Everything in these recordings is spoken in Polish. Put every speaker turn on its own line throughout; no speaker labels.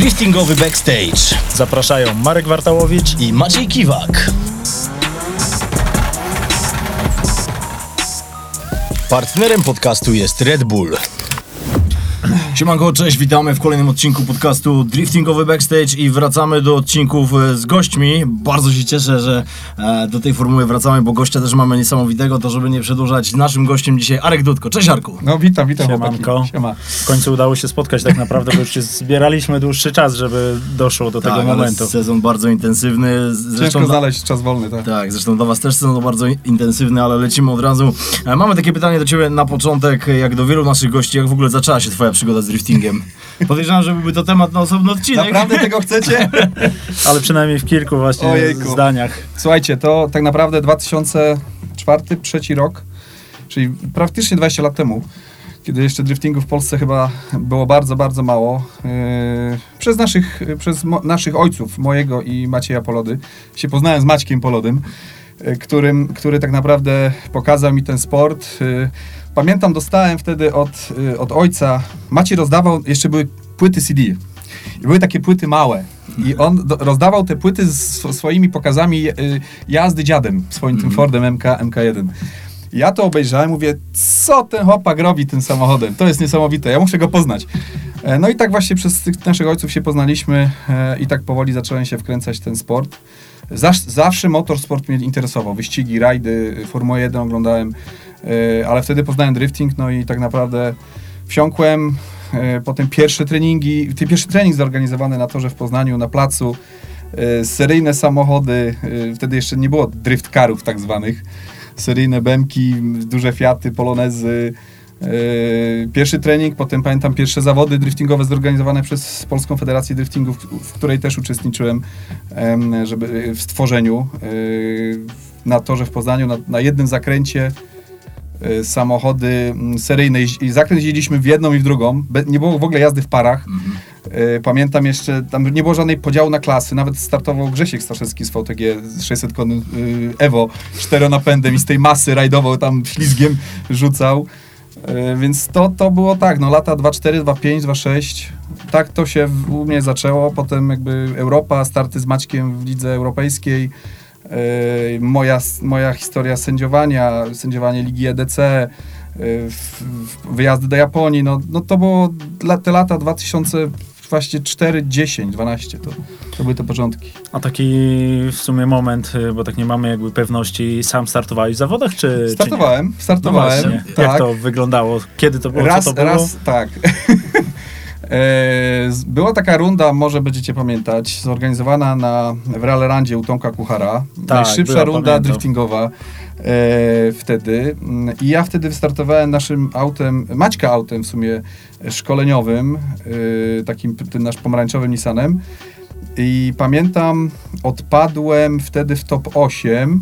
Driftingowy Backstage
Zapraszają Marek Wartałowicz
i Maciej Kiwak. Partnerem podcastu jest Red Bull. Siemanko, cześć, witamy w kolejnym odcinku podcastu Driftingowy Backstage i wracamy do odcinków e, z gośćmi. Bardzo się cieszę, że e, do tej formuły wracamy, bo gościa też mamy niesamowitego, to żeby nie przedłużać, naszym gościem dzisiaj Arek Dudko. Cześć Arku.
No witam, witam
Siemanko.
chłopaki. Siema.
W końcu udało się spotkać tak naprawdę, bo już się zbieraliśmy dłuższy czas, żeby doszło do tego
Tak, ale
momentu.
sezon bardzo intensywny. Zresztą
Ciężko znaleźć czas wolny, tak?
Tak, zresztą dla Was też sezon bardzo intensywny, ale lecimy od razu. E, Mamy takie pytanie do Ciebie na początek, jak do wielu naszych gości, jak w ogóle zaczęła się Twoja przygoda z driftingiem? Podejrzewam, że byłby to temat na osobny odcinek.
Naprawdę tego chcecie?
Ale przynajmniej w kilku właśnie
Ojejku.
zdaniach.
Słuchajcie, to tak naprawdę 2004, trzeci rok, czyli praktycznie 20 lat temu, kiedy jeszcze driftingu w Polsce chyba było bardzo, bardzo mało. Yy, przez naszych, przez mo- naszych ojców, mojego i Macieja Polody, się poznałem z Maćkiem Polodym, yy, którym, który tak naprawdę pokazał mi ten sport. Pamiętam, dostałem wtedy od, yy, od ojca, Maciej rozdawał, jeszcze były płyty CD. I były takie płyty małe. I on do, rozdawał te płyty z sw- swoimi pokazami y, jazdy dziadem, swoim tym Fordem MK, MK1. Ja to obejrzałem, mówię, co ten chłopak robi tym samochodem? To jest niesamowite, ja muszę go poznać. E, No i tak właśnie przez tych naszych ojców się poznaliśmy e, i tak powoli zacząłem się wkręcać w ten sport. Zasz, zawsze motorsport mnie interesował, wyścigi, rajdy, Formułę 1 oglądałem, ale wtedy poznałem drifting, no i tak naprawdę wsiąkłem, e, potem pierwsze treningi, pierwszy trening zorganizowany na torze w Poznaniu, na placu, e, seryjne samochody, wtedy jeszcze nie było drift carów tak zwanych, seryjne Bemki, duże Fiaty, Polonezy, Pierwszy trening, potem pamiętam pierwsze zawody driftingowe zorganizowane przez Polską Federację Driftingu, w, której też uczestniczyłem em, żeby, w stworzeniu na torze w Poznaniu, na, na jednym zakręcie samochody mm, seryjne. I zakręt jeździliśmy w jedną i w drugą. Nie było w ogóle jazdy w parach. E, Pamiętam jeszcze, tam nie było żadnej podziału na klasy. Nawet startował Grzesiek Staszewski z VTG z 600 konnym y, Evo czteronapędem i z tej masy rajdował tam ślizgiem rzucał. E, Więc to, to było tak, no lata 2.4, 2.5, 2.6. Tak to się u mnie zaczęło. Potem jakby Europa, starty z Maćkiem w lidze europejskiej. E, moja, moja historia sędziowania, sędziowanie Ligi EDC, w- wyjazdy do Japonii, no, no to było la, te lata 2000, właśnie 4, 10, 12, to, to były te początki.
A taki w sumie moment, y, bo tak nie mamy jakby pewności, sam startowałeś w zawodach, czy
Startowałem,
Czy? No
startowałem,
właśnie.
tak.
Jak to wyglądało? Kiedy to było?
Raz,
to było?
raz, tak. E, Była taka runda, może będziecie pamiętać, zorganizowana na, w Ralerandzie u Tomka Kuchara.
Tak,
Najszybsza
była,
runda
pamiętam.
driftingowa e, wtedy. I ja wtedy wystartowałem naszym autem, Maćka autem w sumie szkoleniowym, e, takim tym nasz pomarańczowym Nissanem. I pamiętam, odpadłem wtedy w top 8.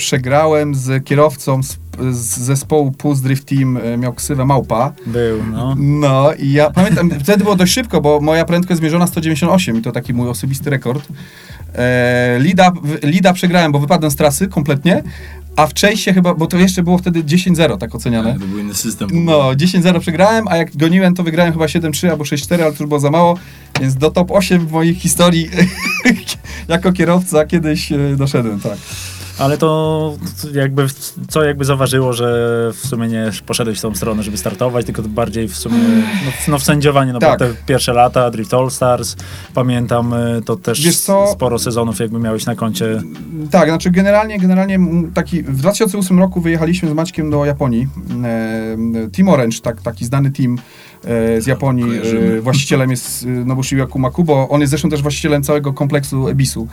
Przegrałem z kierowcą z, z zespołu Pulse Drift Team, e, miał ksywę Małpa.
Był, no.
No i ja pamiętam, wtedy było dość szybko, bo moja prędkość zmierzona 198 i to taki mój osobisty rekord. E, Lida, Lida przegrałem, bo wypadłem z trasy kompletnie, a w Chase'ie chyba, bo to jeszcze było wtedy 10-0 tak oceniane.
To był inny system.
No, 10-0 przegrałem, a jak goniłem, to wygrałem chyba 7-3 albo 6-4, ale to już było za mało, więc do top 8 w moich historii jako kierowca kiedyś e, doszedłem, tak.
Ale to jakby, co jakby zauważyło, że w sumie nie poszedłeś w tą stronę, żeby startować, tylko bardziej w sumie, no, w- no w sędziowanie, no
Tak.
bo te pierwsze lata, Drift All Stars, pamiętam, y, to też sporo sezonów jakby miałeś na koncie.
Tak, znaczy generalnie, generalnie taki, w 2008 roku wyjechaliśmy z Maćkiem do Japonii. E, team Orange, tak, taki znany team e, z Japonii.
Kojarzymy.
E, właścicielem jest Nobushiro Kumakubo. On jest zresztą też właścicielem całego kompleksu Ebisu.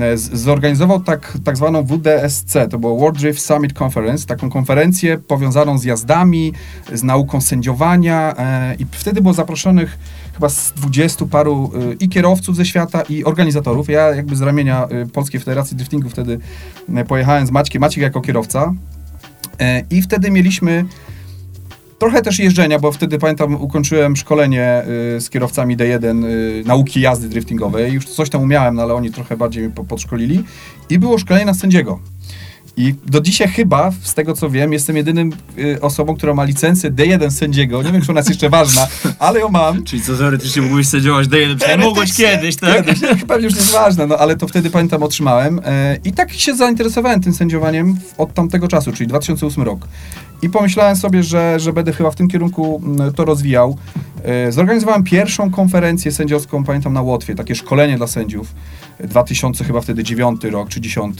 E, zorganizował tak, tak zwaną WDSC, to było World Drift Summit Conference, taką konferencję powiązaną z jazdami, z nauką sędziowania e, i wtedy było zaproszonych chyba z 20 paru y, i kierowców ze świata, i organizatorów. Ja jakby z ramienia Polskiej Federacji Driftingu wtedy pojechałem z Maćkiem, Maciek jako kierowca. E, i wtedy mieliśmy trochę też jeżdżenia, bo wtedy pamiętam ukończyłem szkolenie y, z kierowcami D1 y, nauki jazdy driftingowej. Już coś tam umiałem, no ale oni trochę bardziej mnie po- podszkolili. I było szkolenie na sędziego. I do dzisiaj chyba, z tego co wiem, jestem jedynym y, osobą, która ma licencję D1 sędziego. Nie wiem, czy ona jest jeszcze ważna, ale ją mam.
Czyli co teoretycznie mógłbyś sędziować D1, przynajmniej mogłeś kiedyś, tak?
Kiedyś, pewnie już jest ważne, no ale to wtedy pamiętam otrzymałem. E, I tak się zainteresowałem tym sędziowaniem od tamtego czasu, czyli 2008 rok. I pomyślałem sobie, że, że będę chyba w tym kierunku to rozwijał. E, Zorganizowałem pierwszą konferencję sędziowską, pamiętam na Łotwie, takie szkolenie dla sędziów. 2000 chyba wtedy 9 rok czy 10,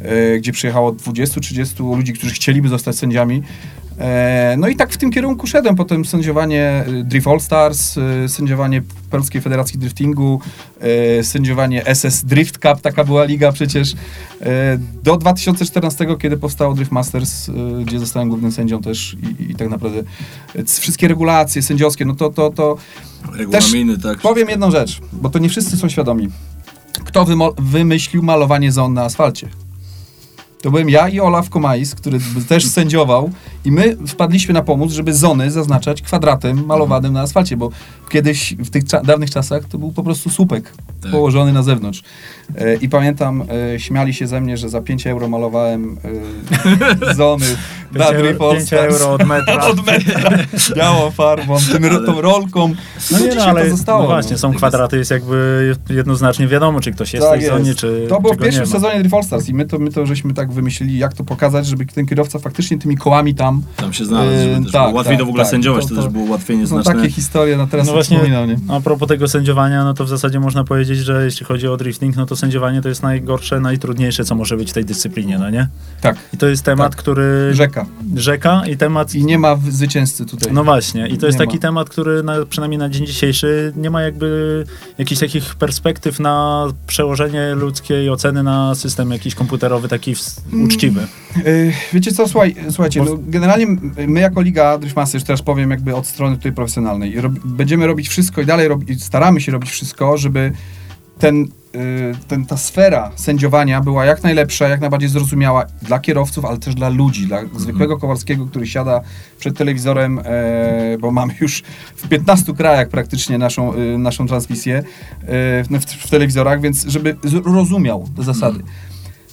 e, gdzie przyjechało 20-30 ludzi, którzy chcieliby zostać sędziami. E, No i tak w tym kierunku szedłem. Potem sędziowanie y, Drift All Stars, sędziowanie Polskiej Federacji Driftingu, sędziowanie SS Drift Cup, taka była liga przecież. E, Do 2014, kiedy powstało Drift Masters, gdzie zostałem głównym sędzią też i, i tak naprawdę wszystkie regulacje sędziowskie, no to, to, to
Regulaminy, tak.
powiem jedną rzecz, bo to nie wszyscy są świadomi. Kto wymyślił malowanie zon na asfalcie? To byłem ja i Olaf Komais, który też sędziował i my wpadliśmy na pomysł, żeby zony zaznaczać kwadratem malowanym na asfalcie, bo kiedyś w tych cza- dawnych czasach to był po prostu słupek
Tak.
położony na zewnątrz. E, I pamiętam, e, śmiali się ze mnie, że za 5 euro malowałem e, zony na
5
Drift
euro,
All
5
Stars.
euro od metra.
Od metra, białą farbą, tym,
Ale-
tą rolką.
No nie, no, ale
to zostało.
no właśnie, są
Tak
kwadraty, jest jakby jednoznacznie wiadomo, czy ktoś jest
Tak
w tej zonie, czy
To było
czy
w pierwszym sezonie Drift All Stars i my to, my to żeśmy tak wymyślili, jak to pokazać, żeby ten kierowca faktycznie tymi kołami tam...
Tam się znalazł, żeby
Yy,
też
tak,
było łatwiej
tak,
to w ogóle
tak.
sędziować,
To-
to,
to-
też było ułatwienie znaczne.
takie historie, no teraz
No
no
właśnie-
wspominam, nie?
A propos tego sędziowania, no to w zasadzie można powiedzieć, że jeśli chodzi o drifting, no to sędziowanie to jest najgorsze, najtrudniejsze, co może być w tej dyscyplinie, no nie?
Tak,
I to jest temat,
Tak.
który...
rzeka.
Rzeka i temat...
I nie ma zwycięzcy tutaj.
No właśnie, i to jest
Nie
taki
ma.
temat, który na, przynajmniej na dzień dzisiejszy nie ma jakby jakichś takich perspektyw na przełożenie ludzkiej oceny na system jakiś komputerowy, taki w,
Mm.
uczciwy.
Yy, wiecie co, słuchaj, słuchajcie,
Bo-
no, generalnie my jako Liga Drift Masters, już teraz powiem jakby od strony tutaj profesjonalnej, rob, będziemy robić wszystko i dalej staramy się robić wszystko, żeby ten, yy, ten, ta sfera sędziowania była jak najlepsza, jak najbardziej zrozumiała dla kierowców, ale też dla ludzi, dla zwykłego Kowalskiego, który siada przed telewizorem, e, bo mamy już w 15 krajach praktycznie naszą, y, naszą transmisję e, w, w telewizorach, więc żeby rozumiał te zasady.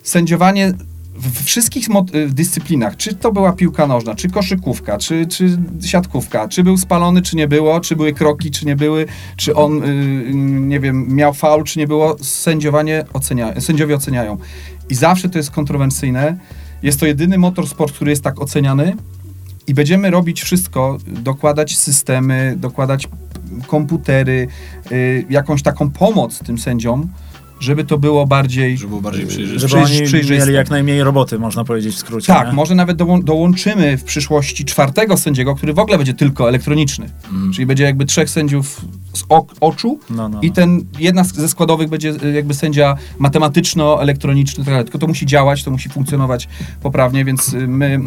Sędziowanie w wszystkich y, dyscyplinach, czy to była piłka nożna, czy koszykówka, czy, czy siatkówka, czy był spalony, czy nie było, czy były kroki, czy nie były, czy on, y, nie wiem, miał faul, czy nie było, sędziowanie ocenia, sędziowie oceniają. I zawsze to jest kontrowersyjne. Jest to jedyny motorsport, który jest tak oceniany i będziemy robić wszystko, dokładać systemy, dokładać komputery, y, jakąś taką pomoc tym sędziom, żeby to było bardziej...
Żeby było bardziej przejrzyste.
Żeby
Przejrz-
oni
przejrzyste.
mieli jak najmniej roboty, można powiedzieć w skrócie.
Tak,
nie?
może nawet dołą- dołączymy w przyszłości czwartego sędziego, który w ogóle będzie tylko elektroniczny.
Mhm.
Czyli będzie jakby trzech sędziów z ok- oczu
No, no,
i
no.
ten jedna z- ze składowych będzie y, jakby sędzia matematyczno-elektroniczny, tak dalej. tylko to musi działać, to musi funkcjonować poprawnie, więc y, my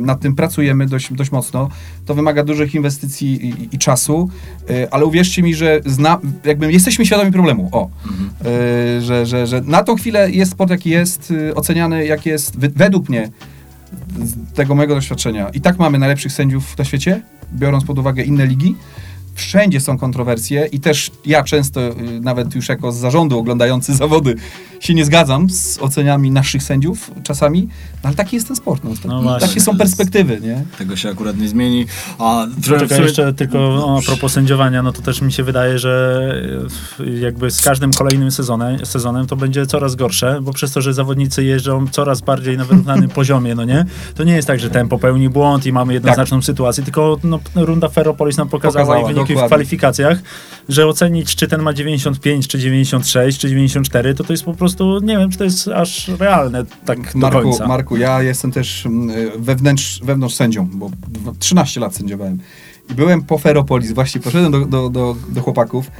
nad tym pracujemy dość, dość mocno. To wymaga dużych inwestycji i, i, i czasu, ale uwierzcie mi, że zna, jakby jesteśmy świadomi problemu. O,
Mhm.
Że, że, że na tą chwilę jest sport jaki jest, y, oceniany jak jest, według mnie, z tego mojego doświadczenia. I tak mamy najlepszych sędziów na świecie, biorąc pod uwagę inne ligi. Wszędzie są kontrowersje i też ja często, y, nawet już jako z zarządu oglądający zawody, się nie zgadzam z oceniami naszych sędziów czasami, no ale taki jest ten sport. No,
No właśnie.
takie są perspektywy, nie?
Tego się akurat nie zmieni. A
Czekaj, jeszcze tylko a propos sędziowania, no to też mi się wydaje, że e, jakby z każdym kolejnym sezonem, sezonem to będzie coraz gorsze, bo przez to, że zawodnicy jeżdżą coraz bardziej na wyrównanym poziomie, no nie? To nie jest tak, że ten popełni błąd i mamy jednoznaczną sytuację, tylko no, runda Ferropolis nam pokazała,
Pokazała,
i
dokładnie.
w kwalifikacjach, że ocenić, czy ten ma 95, czy 96, czy 94, to to jest po prostu, nie wiem, czy to jest aż realne tak do
Marku,
końca.
Marku, ja jestem też mm, wewnętrz, wewnątrz sędzią, bo dwa- 13 lat sędziowałem. I byłem po Ferropolis, właśnie poszedłem do, do, do, do chłopaków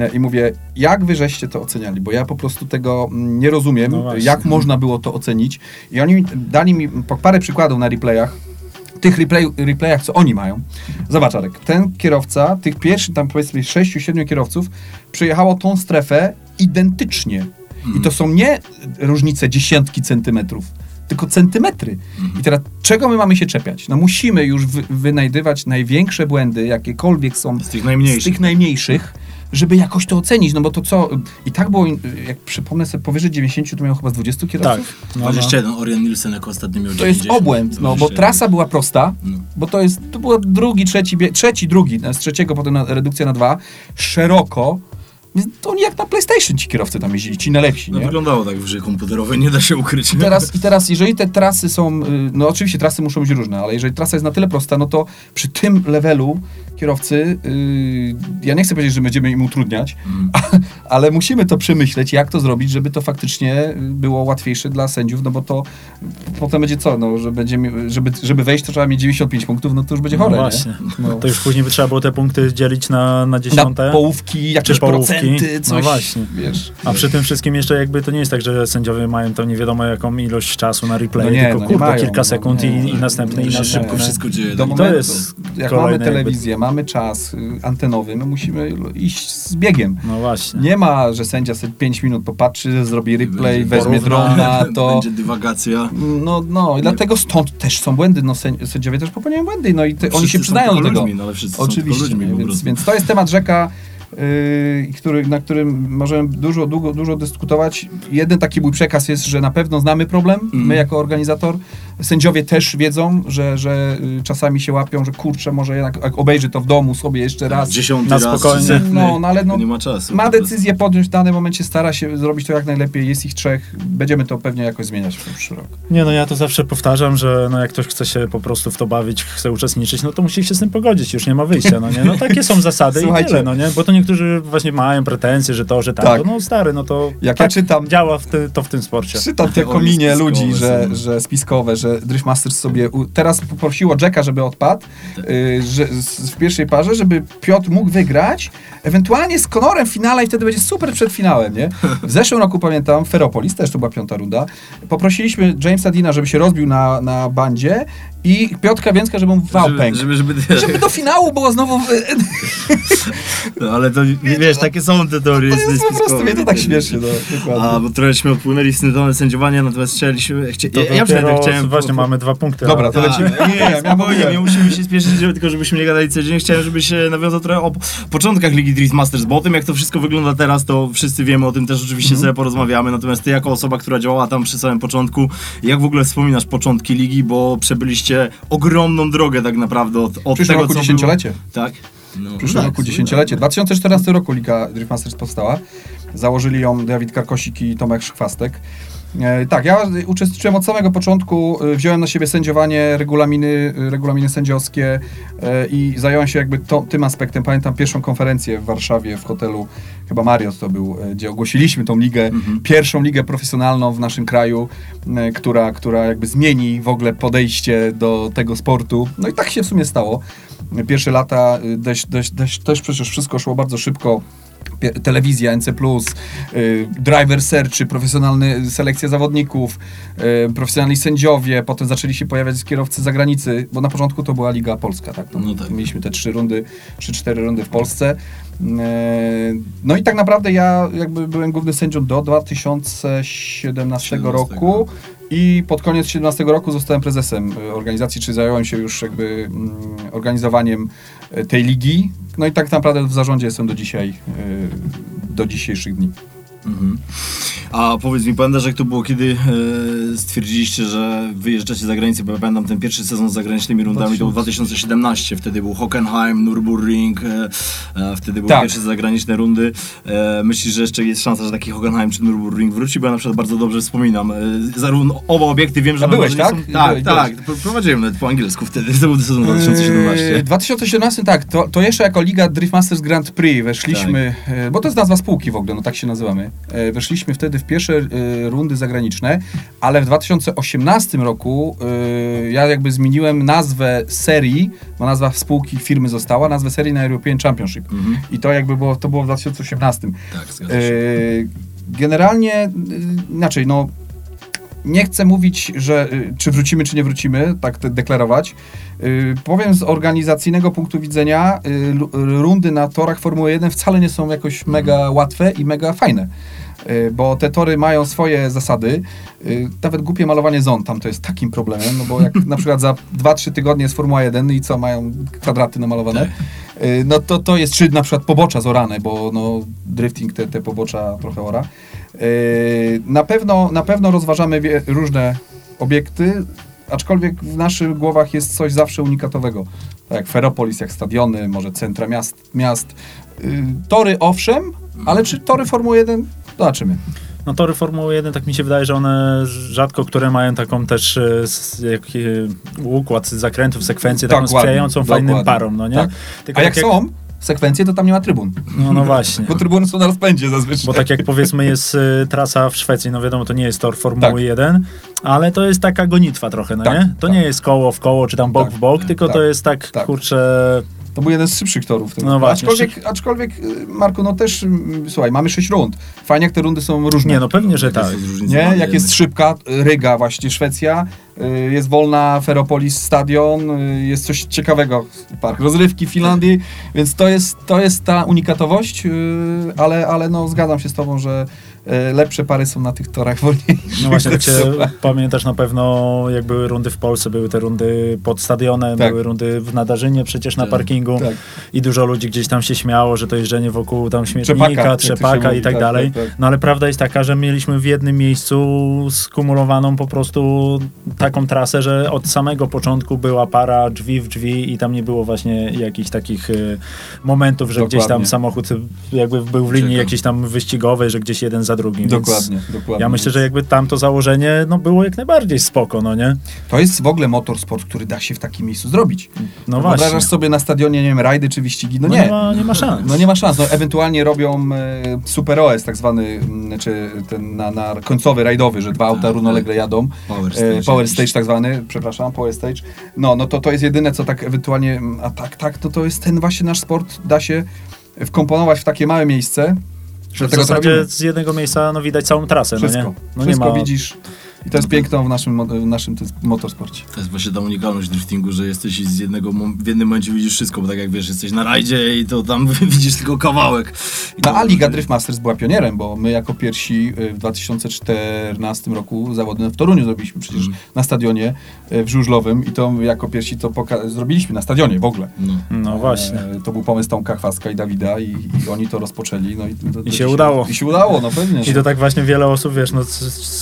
e, i mówię, jak wy żeście to oceniali, bo ja po prostu tego mm, nie rozumiem,
No
jak można było to ocenić. I oni dali mi parę przykładów na replayach, tych replay, replayach, co oni mają. Zobacz, Arek, ten kierowca, tych pierwszych tam powiedzmy 6-7 kierowców, przyjechało tą strefę identycznie. I to są nie różnice dziesiątki centymetrów, tylko centymetry. I teraz czego my mamy się czepiać? No musimy już wy, wynajdywać największe błędy, jakiekolwiek są
Z tych najmniejszych.
z tych najmniejszych, żeby jakoś to ocenić, no bo to co, i tak było, jak przypomnę sobie, powyżej 90 to miał chyba z 20
Tak.
kierowców.
No, no.
21, Orion Nielsen jako ostatni miał
To jest
90,
obłęd, no bo
21.
trasa była prosta,
No.
bo to jest, to było drugi, trzeci, trzeci, drugi, z trzeciego potem na, redukcja na dwa, szeroko, to oni jak na PlayStation ci kierowcy tam jeździli, ci najlepsi,
No
nie?
wyglądało tak w grze komputerowej, nie da się ukryć.
I teraz, I teraz, jeżeli te trasy są, y, no oczywiście trasy muszą być różne, ale jeżeli trasa jest na tyle prosta, no to przy tym levelu kierowcy, y, ja nie chcę powiedzieć, że będziemy im utrudniać,
Mm.
ale musimy to przemyśleć, jak to zrobić, żeby to faktycznie było łatwiejsze dla sędziów, no bo to potem będzie co, no, że będziemy, żeby, żeby wejść, to trzeba mieć 95 punktów, no to już będzie
No
chore,
właśnie.
nie? No.
To już później by trzeba było te punkty dzielić na, na
Na
dziesiąte.
połówki, jakieś
połówki.
Procenty,
No
coś,
właśnie.
wiesz.
A przy tym wszystkim jeszcze jakby to nie jest tak, że sędziowie mają tam nie wiadomo jaką ilość czasu na replay,
No nie,
tylko
no
kurde
mają,
kilka
no
sekund
nie,
i, i
nie.
następne i
To się
następne.
szybko wszystko dzieje.
Do
tak.
to
momentu,
jest
jak mamy telewizję, mamy czas y, antenowy, my musimy iść z biegiem.
No właśnie.
Nie ma, że sędzia sobie 5 minut popatrzy, zrobi replay,
Będzie
weźmie
porówna,
drona, to...
Będzie dywagacja.
No, no, i dlatego stąd też są błędy, no sędzi- sędziowie też popełniają błędy, no i te, oni się
są
przyznają do tego.
Ludźmi, no, ale wszyscy są
Oczywiście,
tylko ludźmi
więc, więc to jest temat rzeka, yy, który, na którym możemy dużo, długo, dużo dyskutować. Jeden taki mój przekaz jest, że na pewno znamy problem,
Mhm.
my jako organizator. Sędziowie też wiedzą, że, że y, czasami się łapią, że kurczę, może jednak obejrzy to w domu sobie jeszcze raz.
Dziesiąty
Na
raz,
spokojnie.
setny,
No, no, ale no,
nie ma czasu.
Ma decyzję podjąć w danym momencie, stara się zrobić to jak najlepiej, jest ich trzech, będziemy to pewnie jakoś zmieniać w przyszły rok.
Nie no, ja to zawsze powtarzam, że no, jak ktoś chce się po prostu w to bawić, chce uczestniczyć, no to musi się z tym pogodzić, już nie ma wyjścia, no nie? No takie są zasady
Słuchajcie.
i tyle, no nie? Bo to niektórzy właśnie mają pretensje, że to, że tamto,
Tak.
no stary, no to
Jak
tak
ja czytam-
działa w ty, to w tym sporcie.
Czytam te kominie ludzi, że,
są.
że spiskowe, że Driftmasters sobie u, teraz poprosiło Jacka, żeby odpadł y, że, z, w pierwszej parze, żeby Piotr mógł wygrać, ewentualnie z Conorem w finale i wtedy będzie super przed finałem, nie? W zeszłym roku pamiętam, Feropolis, też to była piąta runda, poprosiliśmy Jamesa Dina, żeby się rozbił na, na bandzie i Piotrka Więcka, żeby mu wał
Żeby,
pękł.
żeby, żeby,
Żeby do finału było znowu...
No, ale to, wiesz, takie są te teorie
To jest po prostu, mnie to tak śmieszy, no, dokładnie.
A, bo trochęśmy odpłynęli z tym domem sędziowania, natomiast chcieliśmy... Chcia,
To
ja, ja przynajmniej chciałem...
Właśnie, mamy dwa punkty.
Dobra,
ale-
to lecimy.
Tak,
Nie,
nie,
ja
nie, spokojnie,
mówiłem.
nie musimy się spieszyć, tylko żebyśmy nie gadali co dzień. Chciałem, żeby się nawiązał trochę o początkach Ligi Drift Masters, bo o tym, jak to wszystko wygląda teraz, to wszyscy wiemy, o tym też oczywiście sobie porozmawiamy. Natomiast ty, jako osoba, która działała tam przy samym początku, jak w ogóle wspominasz początki ligi, bo przebyliście ogromną drogę tak naprawdę od, od
przyszłym
tego,
roku
co
dziesięciolecie.
Było. Tak? No,
W przyszłym
tak,
roku dziesięciolecie. W 2014 roku Liga Driftmasters powstała. Założyli ją Dawid Karkosik i Tomek Szkwastek. E, tak, ja uczestniczyłem od samego początku, e, wziąłem na siebie sędziowanie, regulaminy, e, regulaminy sędziowskie i zająłem się jakby to, tym aspektem. Pamiętam pierwszą konferencję w Warszawie w hotelu, chyba Mariot to był, gdzie ogłosiliśmy tą ligę, pierwszą ligę profesjonalną w naszym kraju, która, która jakby zmieni w ogóle podejście do tego sportu. No i tak się w sumie stało. Pierwsze lata y, dość, dość, też przecież wszystko szło bardzo szybko. Telewizja, NC+, y, driver searchy, profesjonalne selekcja zawodników, y, profesjonalni sędziowie, potem zaczęli się pojawiać kierowcy z zagranicy, bo na początku to była Liga Polska, tak?
No tak.
Mieliśmy te trzy rundy, trzy, cztery rundy w Polsce. Y, No i tak naprawdę ja jakby byłem głównym sędzią do 2017
17
roku i pod koniec 2017 roku zostałem prezesem y, organizacji, czy zająłem się już jakby mm, organizowaniem y, tej ligi. No i tak naprawdę w zarządzie jestem do dzisiaj, y, do dzisiejszych dni.
Mhm. A powiedz mi, pamiętasz jak to było, kiedy e, stwierdziliście, że wyjeżdżacie za granicę, bo ja pamiętam ten pierwszy sezon z zagranicznymi rundami, to był 2017, wtedy był Hockenheim, Nürburgring, e, e, wtedy były
Tak.
pierwsze zagraniczne rundy. E, myślisz, że jeszcze jest szansa, że taki Hockenheim czy Nürburgring wróci? Bo ja na przykład bardzo dobrze wspominam. E, zarówno oba obiekty wiem, że
A byłeś, tak?
są... Tak,
Byłeś,
tak. Prowadziłem nawet po angielsku wtedy, to był sezon 2017.
Yy, 2017, tak, to, to jeszcze jako Liga Driftmasters Grand Prix weszliśmy, e, bo to jest nazwa spółki w ogóle, no tak się nazywamy. E, Weszliśmy wtedy w pierwsze e, rundy zagraniczne, ale w 2018 roku e, ja jakby zmieniłem nazwę serii, bo nazwa spółki firmy została, nazwę serii na European Championship.
Mhm.
I to jakby było, to było w 2018.
Tak, zgadza się.
E, Generalnie, y, inaczej, no nie chcę mówić, że y, czy wrócimy, czy nie wrócimy, tak deklarować. Y, Powiem z organizacyjnego punktu widzenia, y, rundy na torach Formuły 1 wcale nie są jakoś mega łatwe i mega fajne. Bo te tory mają swoje zasady. Nawet głupie malowanie zon tam to jest takim problemem, no bo jak na przykład za 2-3 tygodnie jest Formuła 1 i co mają kwadraty namalowane. Y, No to, to jest, czy na przykład pobocza z orane, bo no, drifting te, te pobocza trochę ora. Y, Na pewno, na pewno rozważamy różne obiekty, aczkolwiek w naszych głowach jest coś zawsze unikatowego. Tak jak Ferropolis, jak stadiony, może centra miast. miast. Y, Tory owszem, ale czy tory Formuły 1? Zobaczymy.
No tory Formuły 1, tak mi się wydaje, że one rzadko, które mają taką też e, jak, e, układ zakrętów, sekwencję taką
Dokładnie,
sprzyjającą fajnym
dokładnie.
parom, no nie?
Tak.
Tylko
A jak
tak
są sekwencje, to tam nie ma trybun.
No, no właśnie.
Bo trybuny są na rozpędzie zazwyczaj.
Bo tak jak powiedzmy jest y, trasa w Szwecji, no wiadomo, to nie jest tor Formuły
Tak.
1, ale to jest taka gonitwa trochę, no
Tak,
nie? To
tak.
nie jest koło w koło, czy tam bok
Tak,
w bok, tylko
tak,
to jest tak,
tak.
kurczę,
To był jeden z szybszych torów.
No właśnie,
aczkolwiek, aczkolwiek, y, Marku, no też, mm, słuchaj, mamy sześć rund. Fajnie, jak te rundy są różne.
nie no pewnie, że tak.
Nie, jak jest szybka, Ryga właśnie, Szwecja, y, jest wolna Ferropolis Stadion, y, jest coś ciekawego, park rozrywki w Finlandii, więc to jest, to jest ta unikatowość, ale, ale no zgadzam się z tobą, że lepsze pary są na tych torach wolniejszych.
No właśnie, tak się pamiętasz na pewno, jak były rundy w Polsce, były te rundy pod stadionem,
Tak.
były rundy w Nadarzynie przecież na
Tak,
parkingu
tak.
i dużo ludzi gdzieś tam się śmiało, że to jeżdżenie wokół tam śmietnika,
Trzepaka,
trzepaka
mówi,
i tak
tak,
dalej.
tak, tak.
No ale prawda jest taka, że mieliśmy w jednym miejscu skumulowaną po prostu taką trasę, że od samego początku była para drzwi w drzwi i tam nie było właśnie jakichś takich y, momentów, że gdzieś tam
Dokładnie.
samochód jakby był w linii
Ucieka.
jakiejś tam wyścigowej, że gdzieś jeden za drugim. więc
Dokładnie, dokładnie.
Ja myślę, że jakby tamto założenie no, było jak najbardziej spoko, no nie?
To jest w ogóle motorsport, który da się w takim miejscu zrobić.
No właśnie.
Wyobrażasz sobie na stadionie, nie wiem, rajdy czy wyścigi? No
No
nie.
nie ma, nie ma szans.
No nie ma szans. No, ewentualnie robią e, super OS, tak zwany, m, czy ten na, na końcowy rajdowy, że dwa auta
Tak,
równolegle jadą.
Power
E,
stage
Power
jakiś.
stage tak zwany, przepraszam, Power stage. No, no to to jest jedyne, co tak ewentualnie, m, a tak, tak, to to jest ten właśnie nasz sport, da się wkomponować w takie małe miejsce, że
w zasadzie z jednego miejsca no, widać całą trasę,
Wszystko,
no nie? No
wszystko
nie ma...
widzisz. I to jest piękno w naszym, w naszym motorsporcie.
To jest właśnie ta unikalność driftingu, że jesteś z jednego, w jednym momencie widzisz wszystko, bo tak jak wiesz, jesteś na rajdzie i to tam widzisz tylko kawałek. I
No a Liga Drift Masters była pionierem, bo my jako pierwsi y, w 2014 roku zawody w Toruniu zrobiliśmy przecież
Mhm.
na stadionie y, w Żużlowym i to jako pierwsi to zrobiliśmy na stadionie w ogóle.
No.
No właśnie.
E, To był pomysł Tomka Chwaska i Dawida i, i oni to rozpoczęli. No i, to, to
I się
dzisiaj-
udało.
I się udało, no pewnie.
I to tak właśnie wiele osób, wiesz, no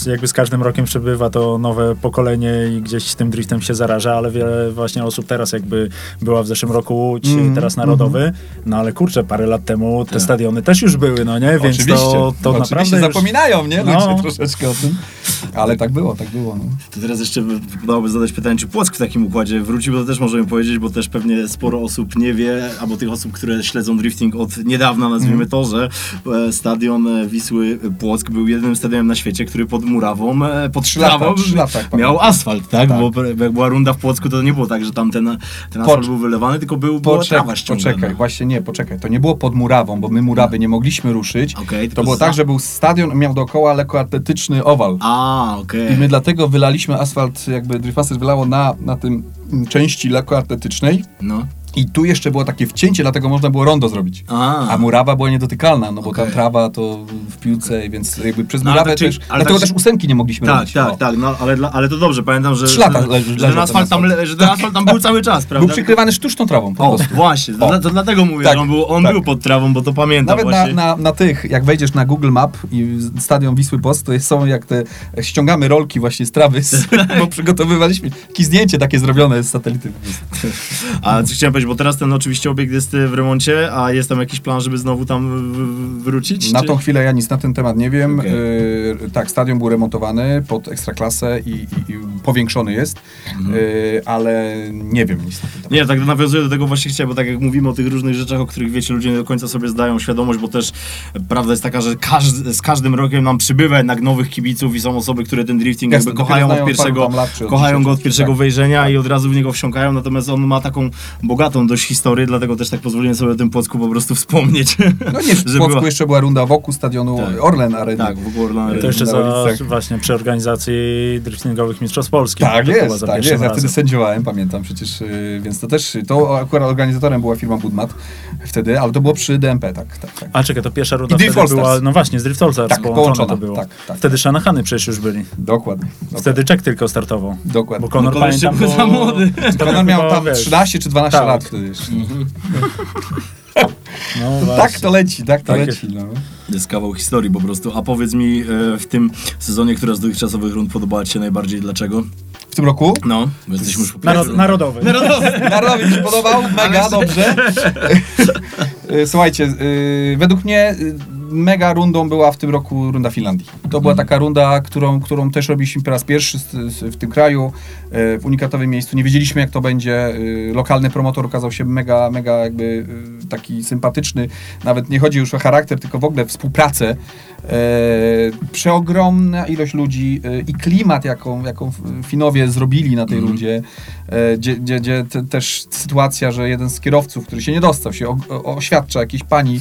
jakby z każdym rokiem przybywa to nowe pokolenie i gdzieś tym driftem się zaraża, ale wiele właśnie osób teraz jakby była w zeszłym roku Łódź,
Mhm,
teraz Narodowy, no ale kurczę, parę lat temu te
Tak.
stadiony też już były, no nie? Więc
Oczywiście,
to, to
oczywiście
naprawdę już...
zapominają, nie?
No.
Ludzie troszeczkę o tym. Ale tak było, tak było. No.
To teraz jeszcze wypadałoby zadać pytanie, czy Płock w takim układzie wróci, bo to też możemy powiedzieć, bo też pewnie sporo osób nie wie, albo tych osób, które śledzą drifting od niedawna, nazwijmy
Mhm.
to, że e, stadion e, Wisły Płock był jedynym stadionem na świecie, który pod murawą, e,
Trzy lata, jak
miał asfalt, tak?
Tak.
Bo jak była runda w Płocku, to nie było tak, że tam ten, ten asfalt był wylewany, tylko był, była trawa ściągana.
poczekaj, właśnie nie, poczekaj. To nie było pod murawą, bo my murawy nie mogliśmy ruszyć.
Okej,
to było
za-
tak, że był stadion, miał dookoła lekkoatletyczny owal.
A, okej.
I my dlatego wylaliśmy asfalt, jakby Driftmasters wylało na, na tym mm, części lekkoatletycznej.
No.
I tu jeszcze było takie wcięcie, dlatego można było rondo zrobić.
A,
A murawa była niedotykalna, no bo
Okej.
tam trawa to w piłce, więc jakby przez
No,
murawę
tak,
też.
ale
dlatego
tak-
też ósemki nie mogliśmy
Tak,
robić.
tak,
O.
tak, no ale, ale to dobrze, pamiętam, że,
Trzy lata
że,
le-
że, ten asfalt tam, le- że ten asfalt tam był cały czas, prawda?
Był przykrywany sztuczną trawą, po
O,
prostu.
właśnie,
O.
to dlatego mówię,
Tak,
że on był, on
tak.
był pod trawą, bo to pamiętam
Nawet na,
właśnie.
na, na tych, jak wejdziesz na Google Map i stadion Wisły Post, to są jak te, ściągamy rolki właśnie z trawy, z, bo przygotowywaliśmy jakieś zdjęcie takie zrobione z satelity.
A co chciałem bo teraz ten oczywiście obiekt jest y, w remoncie, a jest tam jakiś plan, żeby znowu tam wrócić?
Na
czy-
tą chwilę ja nic na ten temat nie wiem.
Okej.
Y, tak, stadion był remontowany pod ekstraklasę i, i, i powiększony jest, y, ale nie wiem nic na ten temat.
Nie, tak nawiązuję do tego właśnie chciałem, bo tak jak mówimy o tych różnych rzeczach, o których wiecie, ludzie nie do końca sobie zdają świadomość, bo też prawda jest taka, że każdy, z każdym rokiem nam przybywa jednak nowych kibiców i są osoby, które ten drifting
Jasne,
jakby kochają od pierwszego,
lat,
kochają go od
10,
pierwszego
tak.
wejrzenia i od razu w niego wsiąkają, natomiast on ma taką bogatą dość historię, dlatego też tak pozwoliłem sobie o tym Płocku po prostu wspomnieć.
No nie, w
Że
Płocku
była-
jeszcze była runda wokół stadionu
Tak.
Orlen Areny.
Tak, w ogóle Orlando.
To jeszcze za właśnie przy organizacji driftingowych Mistrzostw Polski.
Tak jest, tak jest. Ja
razem.
wtedy sędziowałem, pamiętam przecież, yy, więc to też, to akurat organizatorem była firma Budmat wtedy, ale to było przy DMP, tak, tak, tak.
A czekaj, to pierwsza runda
I
wtedy była, no właśnie, z Drift All Stars
Tak,
połączone
połączona,
to było.
tak, tak.
Wtedy Shanahany przecież już byli.
Dokładnie.
Wtedy Czech tylko startował.
Dokładnie.
Bo Conor
No,
pamiętam,
był za młody.
Conor miał tam
wiesz,
13 czy 12
tak,
lat. to jeszcze.
No
Tak
właśnie.
to leci, tak to
Tak
leci. No.
Jest kawał historii po prostu. A powiedz mi e, w tym sezonie, która z dotychczasowych rund podobała Ci się najbardziej, dlaczego?
W tym roku
No, bo jesteśmy już po
Narod,
pierwszym.
narodowy.
Narodowi mi się podobał, mega dobrze. Y, Słuchajcie, y, według mnie y, mega rundą była w tym roku runda Finlandii. To była taka runda, którą, którą też robiliśmy po raz pierwszy w tym kraju, y, w unikatowym miejscu. Nie wiedzieliśmy jak to będzie. Y, Lokalny promotor okazał się mega, mega jakby y, taki sympatyczny. Nawet nie chodzi już o charakter, tylko w ogóle współpracę. E, przeogromna ilość ludzi e, i klimat, jaką, jaką Finowie zrobili na tej
Mhm.
rundzie, e, gdzie, gdzie, gdzie te, też sytuacja, że jeden z kierowców, który się nie dostał, się o, oświadcza jakiejś pani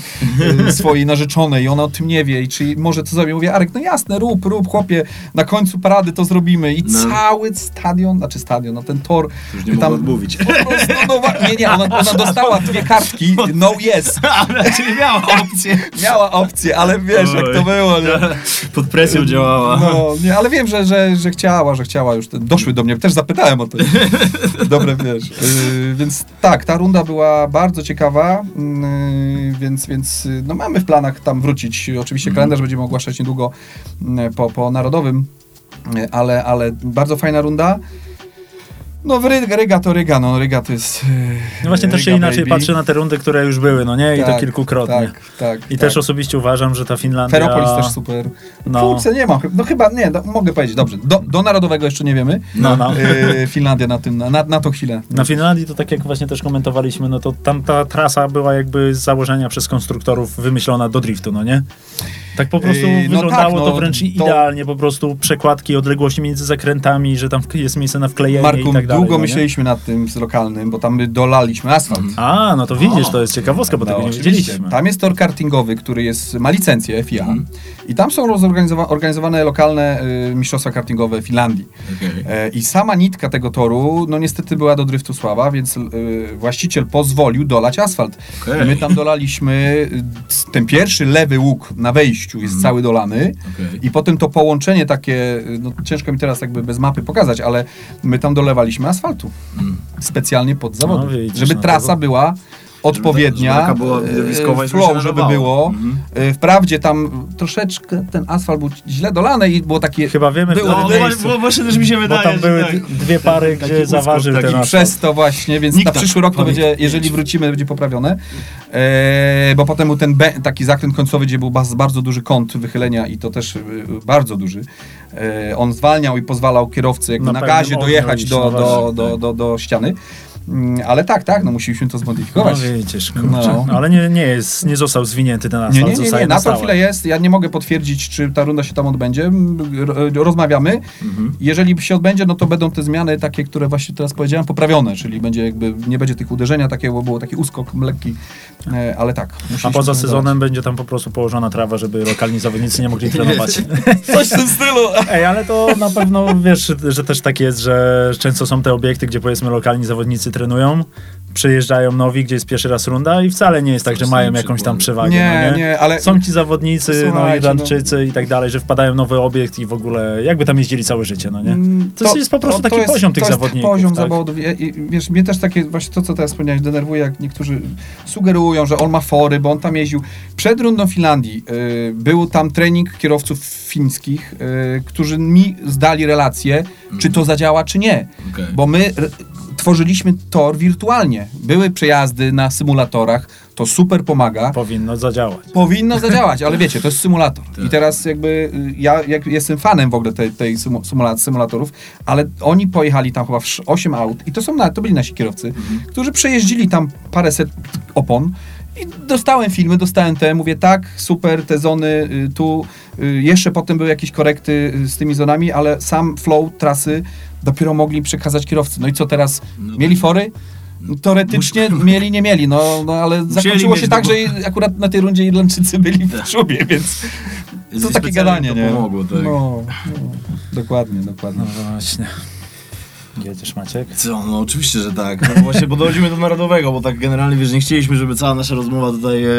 e, swojej narzeczonej i ona o tym nie wie i czy może to zrobię. Mówię, Arek, no jasne, rób, rób, chłopie, na końcu parady to zrobimy i
No.
cały stadion, znaczy stadion, no ten tor,
Już nie
tam-
odmówić.
po prostu, no, nie, nie, ona, ona dostała dwie kartki, no yes,
Ale czyli miała opcję.
miała opcję, ale wiesz jak to było, nie?
Pod presją działała.
No, nie, ale wiem, że, że, że chciała, że chciała już. Doszły do mnie, też zapytałem o to. Dobre, wiesz. Yy, więc tak, ta runda była bardzo ciekawa, yy, więc, więc yy, no, mamy w planach tam wrócić. Oczywiście kalendarz będziemy ogłaszać niedługo po, po Narodowym, yy, ale, ale bardzo fajna runda. No w Ryga, Ryga to Ryga, no Ryga to jest... yy,
No właśnie też się inaczej
baby.
patrzy na te rundy, które już były, no nie? I to
Tak,
kilkukrotnie.
Tak, tak.
I
tak.
też osobiście uważam, że ta Finlandia...
Feropolis też super.
No.
Kurczę, nie ma. No chyba, nie, no, mogę powiedzieć, dobrze. Do, do Narodowego jeszcze nie wiemy.
No, no.
Finlandia na tym, na, na tą chwilę.
Na Finlandii to tak jak właśnie też komentowaliśmy, no to tam ta trasa była jakby z założenia przez konstruktorów wymyślona do driftu, no nie? Tak po prostu
Yy, no
wyglądało
tak, no,
to wręcz
to-
idealnie, po prostu przekładki, odległości między zakrętami, że tam jest miejsce na wklejenie
Marku,
i tak dalej.
długo
no
myśleliśmy nad tym z lokalnym, bo tam my dolaliśmy asfalt.
A, no to widzisz, to jest ciekawostka, bo
No,
tego nie wiedzieliśmy.
Tam jest tor kartingowy, który jest, ma licencję FIA
Mhm.
i tam są organizowane lokalne y, mistrzostwa kartingowe w Finlandii.
Okej.
E, I sama nitka tego toru, no niestety była do driftu słaba, więc y, właściciel pozwolił dolać asfalt.
Okej.
My tam dolaliśmy, y, ten pierwszy lewy łuk na wejściu jest cały dolany
Okej.
i potem to połączenie takie, no ciężko mi teraz jakby bez mapy pokazać, ale my tam dolewaliśmy asfaltu
Mm.
specjalnie pod zawody,
widzisz,
żeby
no,
trasa była odpowiednia,
była
e, flow, żeby było.
Mhm.
E, Wprawdzie tam troszeczkę ten asfalt był źle dolany i było takie...
Chyba wiemy,
Było no,
bo właśnie też mi się
Bo
wydaje,
tam były
tak.
dwie pary,
Taki
gdzie zaważył
taki
ten
I
asfalt.
przez to właśnie, więc
Nikt
na przyszły rok to będzie, jeżeli
mieć.
wrócimy, będzie poprawione. E, bo potem był ten be, taki zakręt końcowy, gdzie był baz, bardzo duży kąt wychylenia i to też e, bardzo duży. E, on zwalniał i pozwalał kierowcy jakby
Na
na, gazie dojechać do,
no
do, do, do, do ściany. Mm, Ale tak, tak, no musieliśmy to
No
zmodyfikować.
widzisz, kurczę.
No.
Ale nie, nie jest, nie został zwinięty ten asfalt,
Nie, nie, nie, nie, na tą chwilę jest. Ja nie mogę potwierdzić, czy ta runda się tam odbędzie. Ro- Rozmawiamy.
Mhm.
Jeżeli się odbędzie, no to będą te zmiany takie, które właśnie teraz powiedziałem, poprawione, czyli będzie jakby, nie będzie tych uderzenia takiego, bo było taki uskok lekki, e, ale tak.
A poza sezonem będzie tam po prostu położona trawa, żeby lokalni zawodnicy nie mogli trenować.
Coś w tym stylu.
Ej, ale to na pewno wiesz, że też tak jest, że często są te obiekty, gdzie powiedzmy lokalni zawodnicy trenują, przyjeżdżają nowi, gdzie jest pierwszy raz runda i wcale nie jest tak, że mają jakąś tam przewagę.
Nie,
no nie?
nie, ale
Są ci zawodnicy, no
Słuchajcie,
Irlandczycy i tak dalej, że wpadają w nowy obiekt i w ogóle jakby tam jeździli całe życie, no nie?
Mm,
To jest po prostu taki
jest-
poziom tych
to jest
zawodników,
poziom
tak?
zawodów. I, i, wiesz, mnie też takie, właśnie to, co teraz wspomniałeś, denerwuje, jak niektórzy sugerują, że on ma fory, bo on tam jeździł. Przed rundą Finlandii y, był tam trening kierowców fińskich, y, którzy mi zdali relację, czy to zadziała, czy nie.
Okej.
Bo my tworzyliśmy tor wirtualnie. Były przejazdy na symulatorach, to super pomaga.
Powinno zadziałać.
Powinno zadziałać, ale wiecie, to jest symulator.
Tak.
I teraz jakby y, ja jak jestem fanem w ogóle tej, tej symu- symula- symulatorów, ale oni pojechali tam chyba w 8 aut i to są na, to byli nasi kierowcy, którzy przejeździli tam paręset opon i dostałem filmy, dostałem te, mówię tak, super, te zony y, tu, y, jeszcze potem były jakieś korekty y, z tymi zonami, ale sam flow trasy dopiero mogli przekazać kierowcy. No i co teraz?
No
Mieli fory? Teoretycznie mieli, nie mieli, no, no ale zakończyło
mieć,
się
no
tak,
bo-
że akurat na tej rundzie Irlandczycy byli w czubie, więc to takie gadanie,
to
nie?
pomogło, tak.
No, no, dokładnie, dokładnie.
No właśnie. Maciek?
Co, no oczywiście, że tak. No właśnie podchodzimy do narodowego, bo tak generalnie, wiesz, nie chcieliśmy, żeby cała nasza rozmowa tutaj e,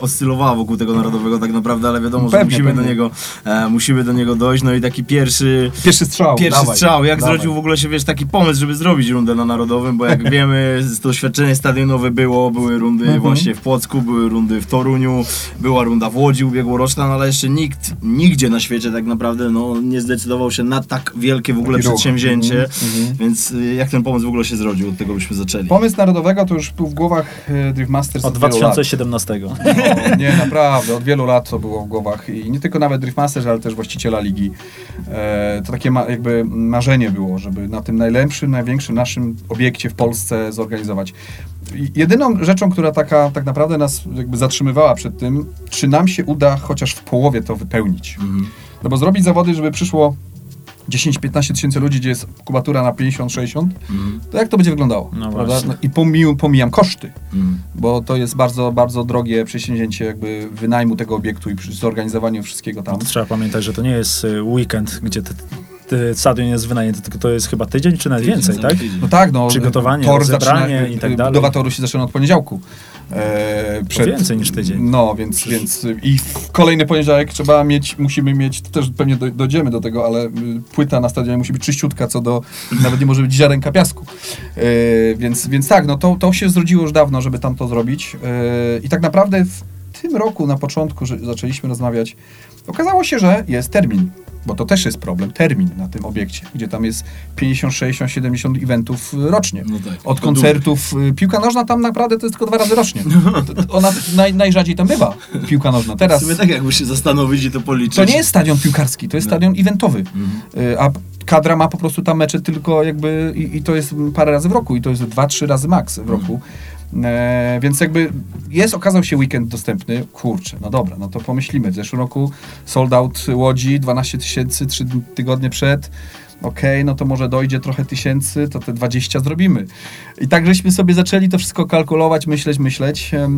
oscylowała wokół tego narodowego tak naprawdę, ale wiadomo, że
Pewnie,
musimy
pewnie.
do niego e, musimy do niego dojść. No i taki pierwszy
Pierwszy strzał.
Pierwszy
dawaj,
strzał, jak
dawaj.
zrodził w ogóle się, wiesz, taki pomysł, żeby zrobić rundę na Narodowym, bo jak wiemy, to doświadczenie stadionowe było, były rundy
Mhm.
właśnie w Płocku, były rundy w Toruniu, była runda w Łodzi ubiegłoroczna, no ale jeszcze nikt, nigdzie na świecie tak naprawdę, no, nie zdecydował się na tak wielkie w ogóle przedsięwzięcie,
Mhm, mhm.
Więc y, jak ten pomysł w ogóle się zrodził, od tego byśmy zaczęli.
Pomysł narodowego to już był w głowach e, Drift Masters
Od
wielu lat.
2017.
No, nie, naprawdę, od wielu lat to było w głowach i nie tylko nawet Driftmasters, ale też właściciela ligi. E, to takie ma, jakby marzenie było, żeby na tym najlepszym, największym naszym obiekcie w Polsce zorganizować. Jedyną rzeczą, która taka tak naprawdę nas jakby zatrzymywała przed tym, czy nam się uda chociaż w połowie to wypełnić.
Mhm.
No bo zrobić zawody, żeby przyszło 10-15 tysięcy ludzi, gdzie jest kubatura na 50-60,
Mhm.
to jak to będzie wyglądało?
No.
No I pomijam, pomijam koszty
Mhm.
bo to jest bardzo, bardzo drogie przedsięwzięcie jakby wynajmu tego obiektu i zorganizowania wszystkiego tam.
Trzeba pamiętać, że to nie jest y, weekend, gdzie te stadion jest wynajęty, tylko to jest chyba tydzień czy nawet więcej, tak?
No tak, no.
Przygotowanie,
tor
rozebranie
zaczyna-
i tak dalej.
Budowa toru się zaczyna od poniedziałku. E,
więcej niż tydzień.
No, więc, więc i w kolejny poniedziałek trzeba mieć, musimy mieć, to też pewnie do, dojdziemy do tego, ale y, płyta na stadionie musi być czyściutka, co do, nawet nie może być ziarenka piasku. E, więc, więc tak, no to, to się zrodziło już dawno, żeby tam to zrobić. E, I tak naprawdę w tym roku, na początku, że zaczęliśmy rozmawiać, okazało się, że jest termin. Bo to też jest problem, termin na tym obiekcie, gdzie tam jest 50, 60, 70 eventów y, rocznie.
No tak.
Od koncertów. y, Piłka nożna tam naprawdę to jest tylko dwa razy rocznie. Ona naj, najrzadziej tam bywa, piłka nożna.
W
Teraz
sumie tak jakby się zastanowić i to policzyć.
to nie jest stadion piłkarski, to jest
No.
stadion eventowy.
Mhm.
Y, A kadra ma po prostu tam mecze tylko jakby i, i to jest parę razy w roku i to jest dwa, trzy razy maks w roku. E, więc jakby jest, okazał się weekend dostępny. Kurczę, no dobra, no to pomyślimy. W zeszłym roku sold out Łodzi, 12 tysięcy, 3 tygodnie przed. Okej, no to może dojdzie trochę tysięcy, to te 20 zrobimy. I tak żeśmy sobie zaczęli to wszystko kalkulować, myśleć, myśleć. E,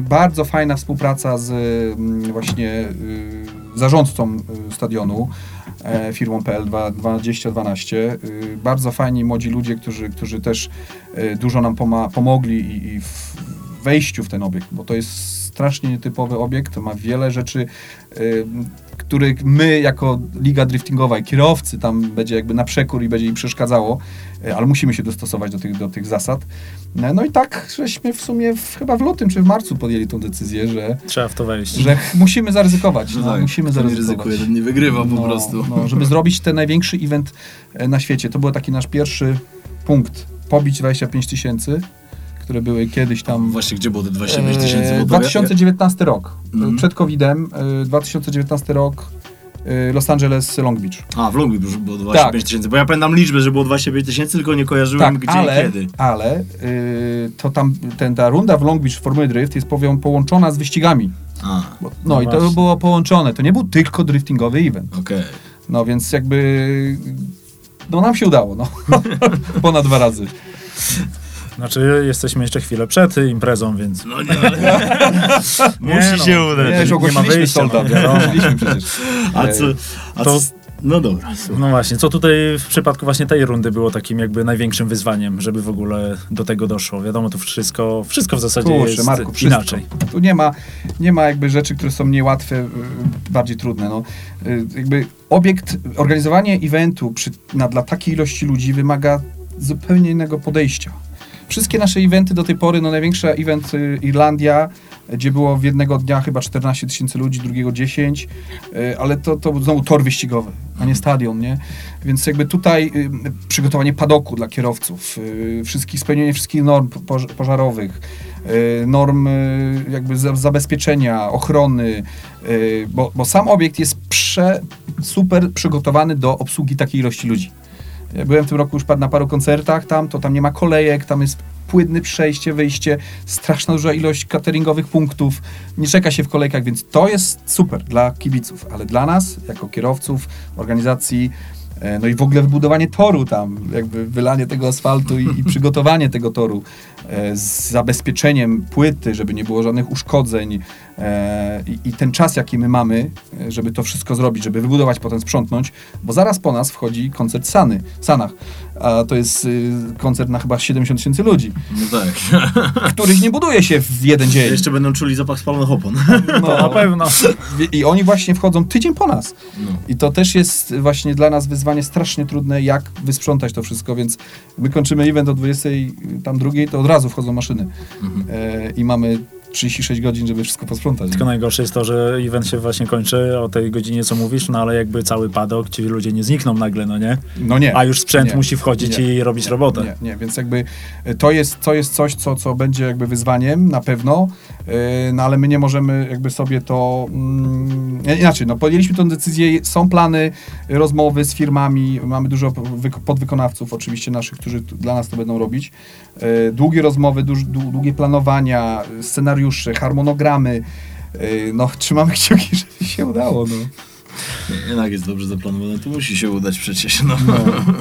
Bardzo fajna współpraca z mm, właśnie y, zarządcą y, stadionu, e, firmą PL 2012. Y, Bardzo fajni młodzi ludzie, którzy, którzy też y, dużo nam pomogli i, w wejściu w ten obiekt, bo to jest strasznie nietypowy obiekt, ma wiele rzeczy, y, których my jako liga driftingowa i kierowcy tam będzie jakby na przekór i będzie im przeszkadzało, ale musimy się dostosować do tych, do tych zasad. No, no i tak, żeśmy w sumie w, chyba w lutym czy w marcu podjęli tą decyzję, że,
Trzeba w to wejść.
że musimy zaryzykować.
No
No,
tak,
musimy
kto nie
zaryzykować.
ryzykuje, nie wygrywa po
No,
prostu.
No, żeby zrobić ten największy event e, na świecie. To był taki nasz pierwszy punkt. Pobić 25 tysięcy, które były kiedyś tam.
Właśnie, gdzie było te 25 tysięcy?
E,
Bo to
2019 rok.
Mhm.
Przed COVID-em. e, 2019 rok. E, Los Angeles, Long Beach.
A, w Long Beach było 25
Tak.
tysięcy, bo ja pamiętam liczbę, że było 25 tysięcy, tylko nie kojarzyłem
Tak,
gdzie
ale,
i kiedy.
ale y, to tam ten, ta runda w Long Beach w Formuły Drift jest powią, połączona z wyścigami.
A,
Bo, no,
No
i to było połączone. To nie był tylko driftingowy event.
okej.
No więc jakby. No nam się udało, no. Ponad dwa razy.
Znaczy, jesteśmy jeszcze chwilę przed imprezą, więc...
No nie, ale...
Nie,
Musi
no.
się udać.
Nie,
nie ma wyjścia,
solda,
no, wiadomo.
ogłosiliśmy przecież.
A co... A
To-
co... No dobra.
No właśnie, co tutaj w przypadku właśnie tej rundy było takim jakby największym wyzwaniem, żeby w ogóle do tego doszło? Wiadomo, tu wszystko, wszystko w zasadzie
Kurczę,
jest
Marku, wszystko.
inaczej.
Tu nie ma, nie ma jakby rzeczy, które są niełatwe, y, bardziej trudne. No. Y, Jakby obiekt, organizowanie eventu przy, na, dla takiej ilości ludzi wymaga zupełnie innego podejścia. Wszystkie nasze eventy do tej pory, no największy event y, Irlandia, gdzie było w jednego dnia chyba 14 tysięcy ludzi, drugiego 10, y, ale to, to znowu tor wyścigowy, a nie stadion, nie? Więc jakby tutaj y, przygotowanie padoku dla kierowców, wszystkich, spełnienie wszystkich norm poż- pożarowych, norm jakby za- zabezpieczenia, ochrony, bo, bo sam obiekt jest prze, super przygotowany do obsługi takiej ilości ludzi. Ja byłem w tym roku już na paru koncertach tam, to tam nie ma kolejek, tam jest płynne przejście, wyjście, straszna duża ilość cateringowych punktów, nie czeka się w kolejkach, więc to jest super dla kibiców, ale dla nas, jako kierowców, organizacji, e, no i w ogóle wybudowanie toru tam, jakby wylanie tego asfaltu i, i przygotowanie tego toru e, z zabezpieczeniem płyty, żeby nie było żadnych uszkodzeń, i, i ten czas, jaki my mamy, e, żeby to wszystko zrobić, żeby wybudować, potem sprzątnąć, bo zaraz po nas wchodzi koncert Sany, w Sanach, a to jest y, koncert na chyba 70 tysięcy ludzi,
No tak.
których nie buduje się w jeden dzień.
Jeszcze będą czuli zapach spalonych opon.
To na pewno.
I oni właśnie wchodzą tydzień po nas.
No.
I to też jest właśnie dla nas wyzwanie strasznie trudne, jak wysprzątać to wszystko, więc my kończymy event o 20, tam drugiej, to od razu wchodzą maszyny.
Mhm.
E, I mamy 36 godzin, żeby wszystko posprzątać.
Tylko najgorsze jest to, że event się właśnie kończy o tej godzinie, co mówisz, no ale jakby cały padok, ci ludzie nie znikną nagle, no nie?
No nie.
A już sprzęt
Nie.
musi wchodzić
Nie.
i robić robotę.
Nie, nie, więc jakby e, to jest, to jest coś, co, co będzie jakby wyzwaniem na pewno, e, no ale my nie możemy jakby sobie to, mm, inaczej, no podjęliśmy tę decyzję, są plany, e, rozmowy z firmami, mamy dużo wyko- podwykonawców oczywiście naszych, którzy dla nas to będą robić, e, długie rozmowy, duż, dłu- długie planowania, e, scenariusze, harmonogramy, e, no trzymamy kciuki, żeby się udało, no.
Jednak jest dobrze zaplanowane, to musi się udać przecież. No.
No,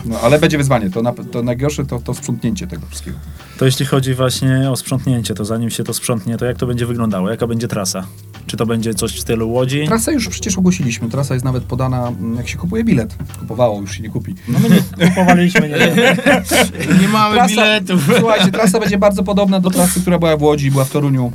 no, ale będzie wyzwanie, to, na, to najgorsze to, to sprzątnięcie tego wszystkiego.
To jeśli chodzi właśnie o sprzątnięcie, to zanim się to sprzątnie, to jak to będzie wyglądało? Jaka będzie trasa? Czy to będzie coś w stylu Łodzi?
Trasę już przecież ogłosiliśmy. Trasa jest nawet podana, mm, jak się kupuje bilet. Kupowało, już się nie kupi.
No my nie kupowaliśmy, nie
Nie mamy
Trasa-
biletów.
Słuchajcie, trasa będzie bardzo podobna do trasy, która była w Łodzi, była w Toruniu.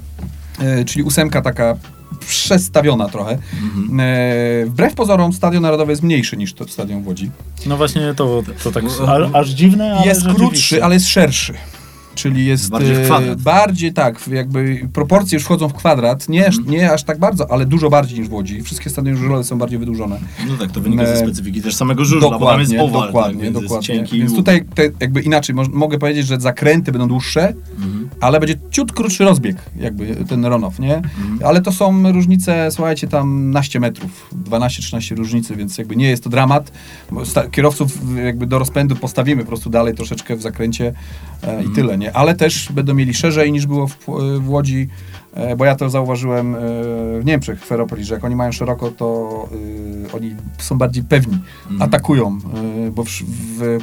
E, czyli ósemka taka przestawiona trochę.
Mhm.
E, wbrew pozorom Stadion Narodowy jest mniejszy niż to stadion w Łodzi.
No właśnie to, to tak a, aż dziwne, ale
jest krótszy, ale jest szerszy. Czyli jest
Bardziej
e, bardziej tak, jakby proporcje już wchodzą w kwadrat, nie,
Mhm.
nie aż tak bardzo, ale dużo bardziej niż w Łodzi. Wszystkie stadiony żużlowe są bardziej wydłużone.
No tak, to wynika ze
E,
specyfiki też samego żużla, bo tam jest owal,
dokładnie,
tak, więc
dokładnie.
jest.
Więc tutaj te, jakby inaczej, moż, mogę powiedzieć, że zakręty będą dłuższe,
Mhm.
ale będzie ciut krótszy rozbieg, jakby ten runoff, nie?
Mhm.
Ale to są różnice, słuchajcie, tam naście metrów, 12-13 różnicy, więc jakby nie jest to dramat. Kierowców jakby do rozpędu postawimy po prostu dalej troszeczkę w zakręcie e, i tyle, nie? Ale też będą mieli szerzej niż było w, w Łodzi, e, bo ja to zauważyłem e, w Niemczech, w Ferropolis, że jak oni mają szeroko, to e, oni są bardziej pewni,
Mhm.
atakują, bo w, w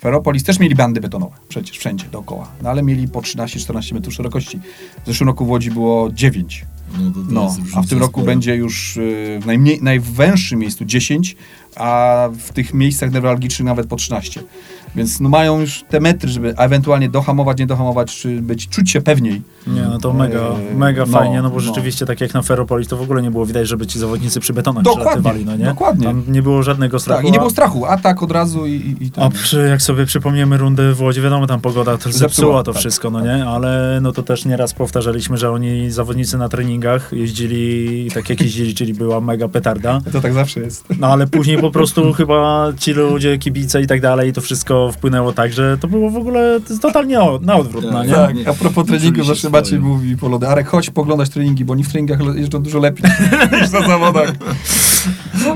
Ferropolis też mieli bandy betonowe, przecież wszędzie dookoła, no ale mieli po 13-14 metrów szerokości. W zeszłym roku w Łodzi było 9.
No,
No, a w tym roku
spora.
będzie już w najmniej, najwęższym miejscu 10, a w tych miejscach newralgicznych nawet po 13. Więc no, mają już te metry, żeby ewentualnie dohamować, nie dohamować, czy być, czuć się pewniej.
Nie, no to mega,
Eee,
mega
no,
fajnie, no bo
no.
rzeczywiście tak jak na Ferropolis, to w ogóle nie było widać, żeby ci zawodnicy przy betonach
Dokładnie,
no nie?
dokładnie.
Tam nie było żadnego strachu.
Tak, i nie
a-
było strachu, atak od razu i, i,
A przy, jak sobie przypomniemy rundę w Łodzi, wiadomo, tam pogoda to
Zepsuła,
zepsuła to
tak.
wszystko, no nie? Ale no to też nieraz powtarzaliśmy, że oni, zawodnicy na treningach jeździli tak jak jeździli, czyli była mega petarda.
To tak zawsze jest.
No ale później po prostu chyba ci ludzie, kibice i tak dalej, to wszystko wpłynęło tak, że to było w ogóle to jest totalnie o, na odwrót, no nie?
Tak,
Nie.
a propos treningu, zawsze Maciej mówi po lody, Arek, chodź poglądać treningi, bo oni w treningach jeżdżą dużo lepiej niż na zawodach.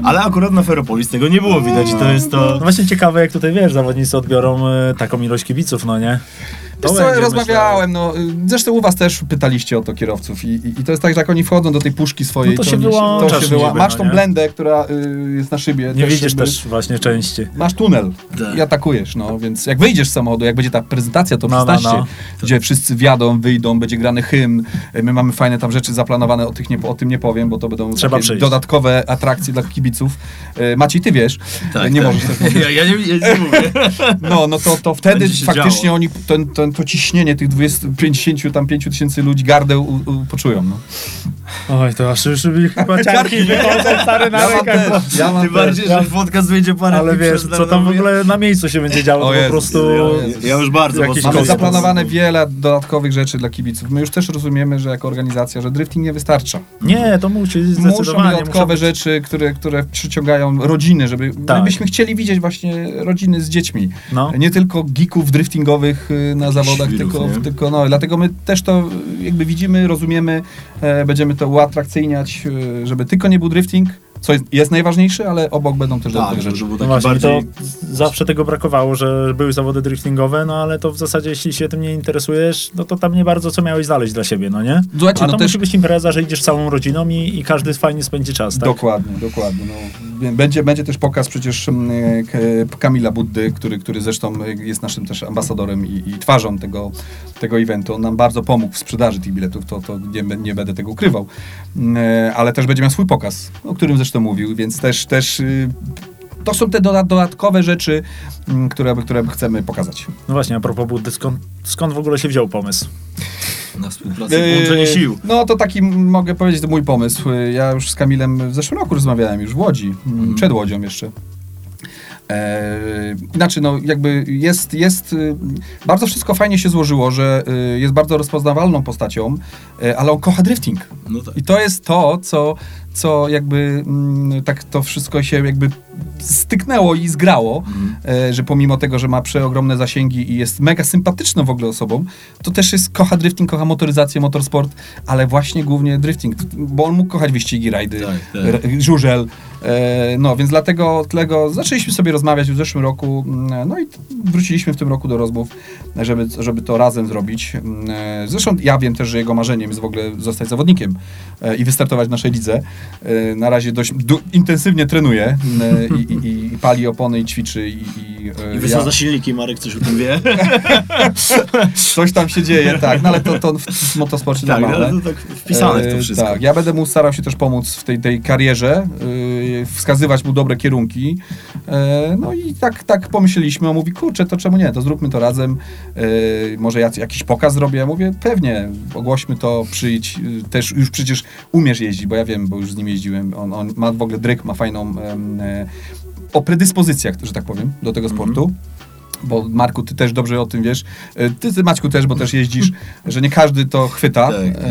Ale akurat na Ferropolis tego nie było widać i to jest
No
to...
właśnie ciekawe, jak tutaj wiesz, zawodnicy odbiorą e, taką ilość kibiców, no nie? To
Wiesz co, rozmawiałem, no, y, zresztą u was też pytaliście o to kierowców i, i, i to jest tak, że jak oni wchodzą do tej puszki swojej,
No to się
to się Masz
no
tą
nie?
blendę, która y, jest na szybie.
Nie widzisz
jakby-
też właśnie części.
Masz tunel
Tak.
i atakujesz, no więc jak wyjdziesz z samochodu, jak będzie ta prezentacja, to
No, no,
przystańcie,
no.
gdzie wszyscy wjadą, wyjdą, będzie grany hymn, y, my mamy fajne tam rzeczy zaplanowane, o, tych nie, o tym nie powiem, bo to będą
Trzeba
takie
przyjść.
dodatkowe atrakcje dla kibiców. Y, Maciej, ty wiesz,
Tak,
nie
tak.
możesz tak mówić.
Ja, ja, nie, ja nie mówię.
No, no to, to wtedy faktycznie
działo.
oni ten, ten, to ciśnienie tych 20, 50 tam 5 tysięcy ludzi gardeł u, u, poczują. No.
Oj, to aż już mi chyba ciarki wychodzą stary na
Ja mam
rękach.
też, ja mam
Tym
też.
bardziej, że podcast wyjdzie parę
Ale
dni
wiesz, co tam w ogóle na miejscu się będzie działo,
O
po
Jezus,
prostu...
Jezus.
Ja już bardzo
Mamy
kosmos.
zaplanowane wiele dodatkowych rzeczy dla kibiców. My już też rozumiemy, że jako organizacja, że drifting nie wystarcza.
Nie, to musi
Muszą dodatkowe
muszą
rzeczy, które, które przyciągają rodziny, żeby
Tak.
my byśmy chcieli widzieć właśnie rodziny z dziećmi.
No.
Nie tylko geeków driftingowych y, na zawodach,
Świrów,
tylko,
nie?
tylko no, dlatego my też to jakby widzimy, rozumiemy, e, będziemy to uatrakcyjniać, e, żeby tylko nie był drifting, co jest, jest najważniejsze, ale obok będą też dobre
Tak,
rzeczy.
żeby
No
bardziej...
to zawsze tego brakowało, że były zawody driftingowe, no ale to w zasadzie jeśli się tym nie interesujesz, no to tam nie bardzo co miałeś znaleźć dla siebie, no nie?
Słuchajcie,
A
no
to
też-
musi być impreza, że idziesz całą rodziną i, i każdy fajnie spędzi czas, tak?
Dokładnie, dokładnie. No, będzie, będzie też pokaz przecież mm, Kamila Buddy, który, który zresztą jest naszym też ambasadorem i, i twarzą tego, tego eventu. On nam bardzo pomógł w sprzedaży tych biletów, to, to nie, nie będę tego ukrywał. Mm, e, Ale też będzie miał swój pokaz, o którym zresztą mówił, więc też, też y, to są te doda- dodatkowe rzeczy, mm, które, które chcemy pokazać.
No właśnie, a propos Buddy, skąd, skąd w ogóle się wziął pomysł?
Na współpracę, połączenie
Yy,
sił.
No to taki mogę powiedzieć, to mój pomysł. Yy, Ja już z Kamilem w zeszłym roku rozmawiałem, już w Łodzi, m, przed Łodzią jeszcze. Eee, znaczy, no jakby jest, jest, y, bardzo wszystko fajnie się złożyło, że y, jest bardzo rozpoznawalną postacią, y, ale on kocha drifting.
No tak.
I to jest to, co, co jakby mm, tak to wszystko się jakby styknęło i zgrało, e, że pomimo tego, że ma przeogromne zasięgi i jest mega sympatyczną w ogóle osobą, to też jest, kocha drifting, kocha motoryzację, motorsport, ale właśnie głównie drifting, bo on mógł kochać wyścigi, rajdy,
Tak, tak.
żużel, e, no więc dlatego, dlatego zaczęliśmy sobie rozmawiać w zeszłym roku, mm, no i wróciliśmy w tym roku do rozmów, żeby, żeby to razem zrobić. Mm, e, Zresztą ja wiem też, że jego marzeniem jest w ogóle zostać zawodnikiem i wystartować w naszej lidze. E, Na razie dość intensywnie trenuje i, i, i pali opony i ćwiczy i, i, e,
I wysadza silniki, Marek coś o tym wie.
coś tam się dzieje, tak, no ale to, to w motosporcie
tak,
normalne.
no, tak wpisane w to
E,
wszystko.
Tak, ja będę mu starał się też pomóc w tej, tej karierze, wskazywać mu dobre kierunki. No i tak, tak pomyśleliśmy, on mówi, kurczę, to czemu nie, to zróbmy to razem, może jac- jakiś pokaz zrobię, ja mówię, pewnie, ogłośmy to, przyjdź, też już przecież umiesz jeździć, bo ja wiem, bo już z nim jeździłem, on, on ma w ogóle dryk, ma fajną, e, o predyspozycjach, że tak powiem, do tego sportu. Bo Marku, ty też dobrze o tym wiesz. E, Ty, ty Maćku też, bo też jeździsz, że nie każdy to chwyta.
Tak, tak.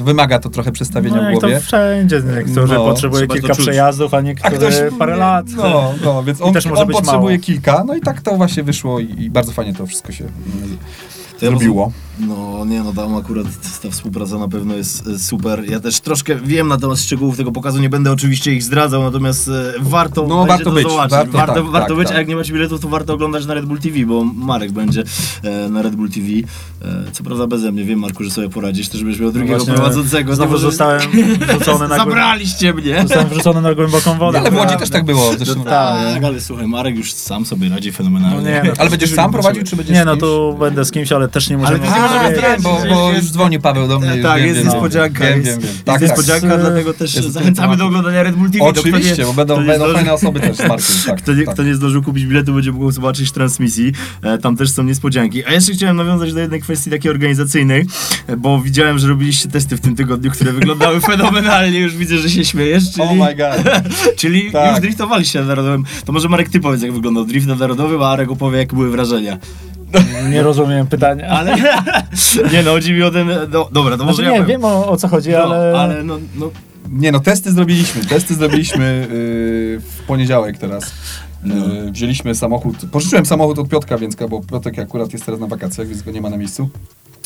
E, wymaga to trochę przestawienia
No
w głowie.
to wszędzie, niektórzy
No,
potrzebuje kilka przejazdów, a niektórzy parę lat.
No, no, więc on,
też może
on potrzebuje
mało.
kilka, no i tak to właśnie wyszło i, i bardzo fajnie to wszystko się mm,
To ja
zrobiło.
No nie, no tam akurat ta współpraca na pewno jest e, super. Ja też troszkę wiem na temat szczegółów tego pokazu, nie będę oczywiście ich zdradzał, natomiast e, warto
No, warto
to
być,
zobaczyć.
warto,
Warto,
tak,
warto
tak,
być,
tak.
a jak nie macie biletów, to warto oglądać na Red Bull TV, bo Marek będzie e, na Red Bull TV. E, co prawda beze mnie, wiem Marku, że sobie poradzisz, też będziesz miał drugiego
Właśnie
prowadzącego.
Znowu zostałem wrzucony na,
Zabraliście mnie!
zostałem wrzucony na głęboką wodę.
Ale w Łodzi też tak było. zeszłym
No
roku.
tak, ale słuchaj, Marek już sam sobie radzi fenomenalnie.
No nie, no.
Ale będziesz sam prowadził, czy będziesz
Nie, no tu będę z kimś, ale też nie możemy...
Ale Możemy
bo, bo już
jest-
dzwonił Paweł do mnie. już
tak,
wiem,
jest
wiem,
niespodzianka.
Wiem,
jest,
wiem, wiem.
jest
Tak, tak.
niespodzianka, dlatego też
Jest-
zachęcamy do oglądania Red Bull TV. To kto
Oczywiście,
nie-
bo będą, będą fajne osoby też z Markiem. Tak,
Kto nie,
tak.
kto nie zdążył kupić biletu, będzie mógł zobaczyć transmisji. E, tam też są niespodzianki. A jeszcze chciałem nawiązać do jednej kwestii takiej organizacyjnej, e, bo widziałem, że robiliście testy w tym tygodniu, które wyglądały fenomenalnie. Już widzę, że się śmiejesz. Czyli,
Oh my god.
czyli
Tak.
już driftowaliście na Narodowym. To może Marek, ty powiedz, jak wyglądał drift na Narodowym, a Arek opowie, jak były wrażenia.
Nie rozumiem pytania.
Ale nie no, chodzi mi o ten... No, dobra, to może
Znaczy
ja
nie,
powiem.
wiem o, o co chodzi,
No,
ale...
ale no, no,
Nie no, testy zrobiliśmy. Testy zrobiliśmy yy, w poniedziałek teraz. Yy, wzięliśmy samochód. Pożyczyłem samochód od Piotka, więc bo Piotrek akurat jest teraz na wakacjach, więc go nie ma na miejscu.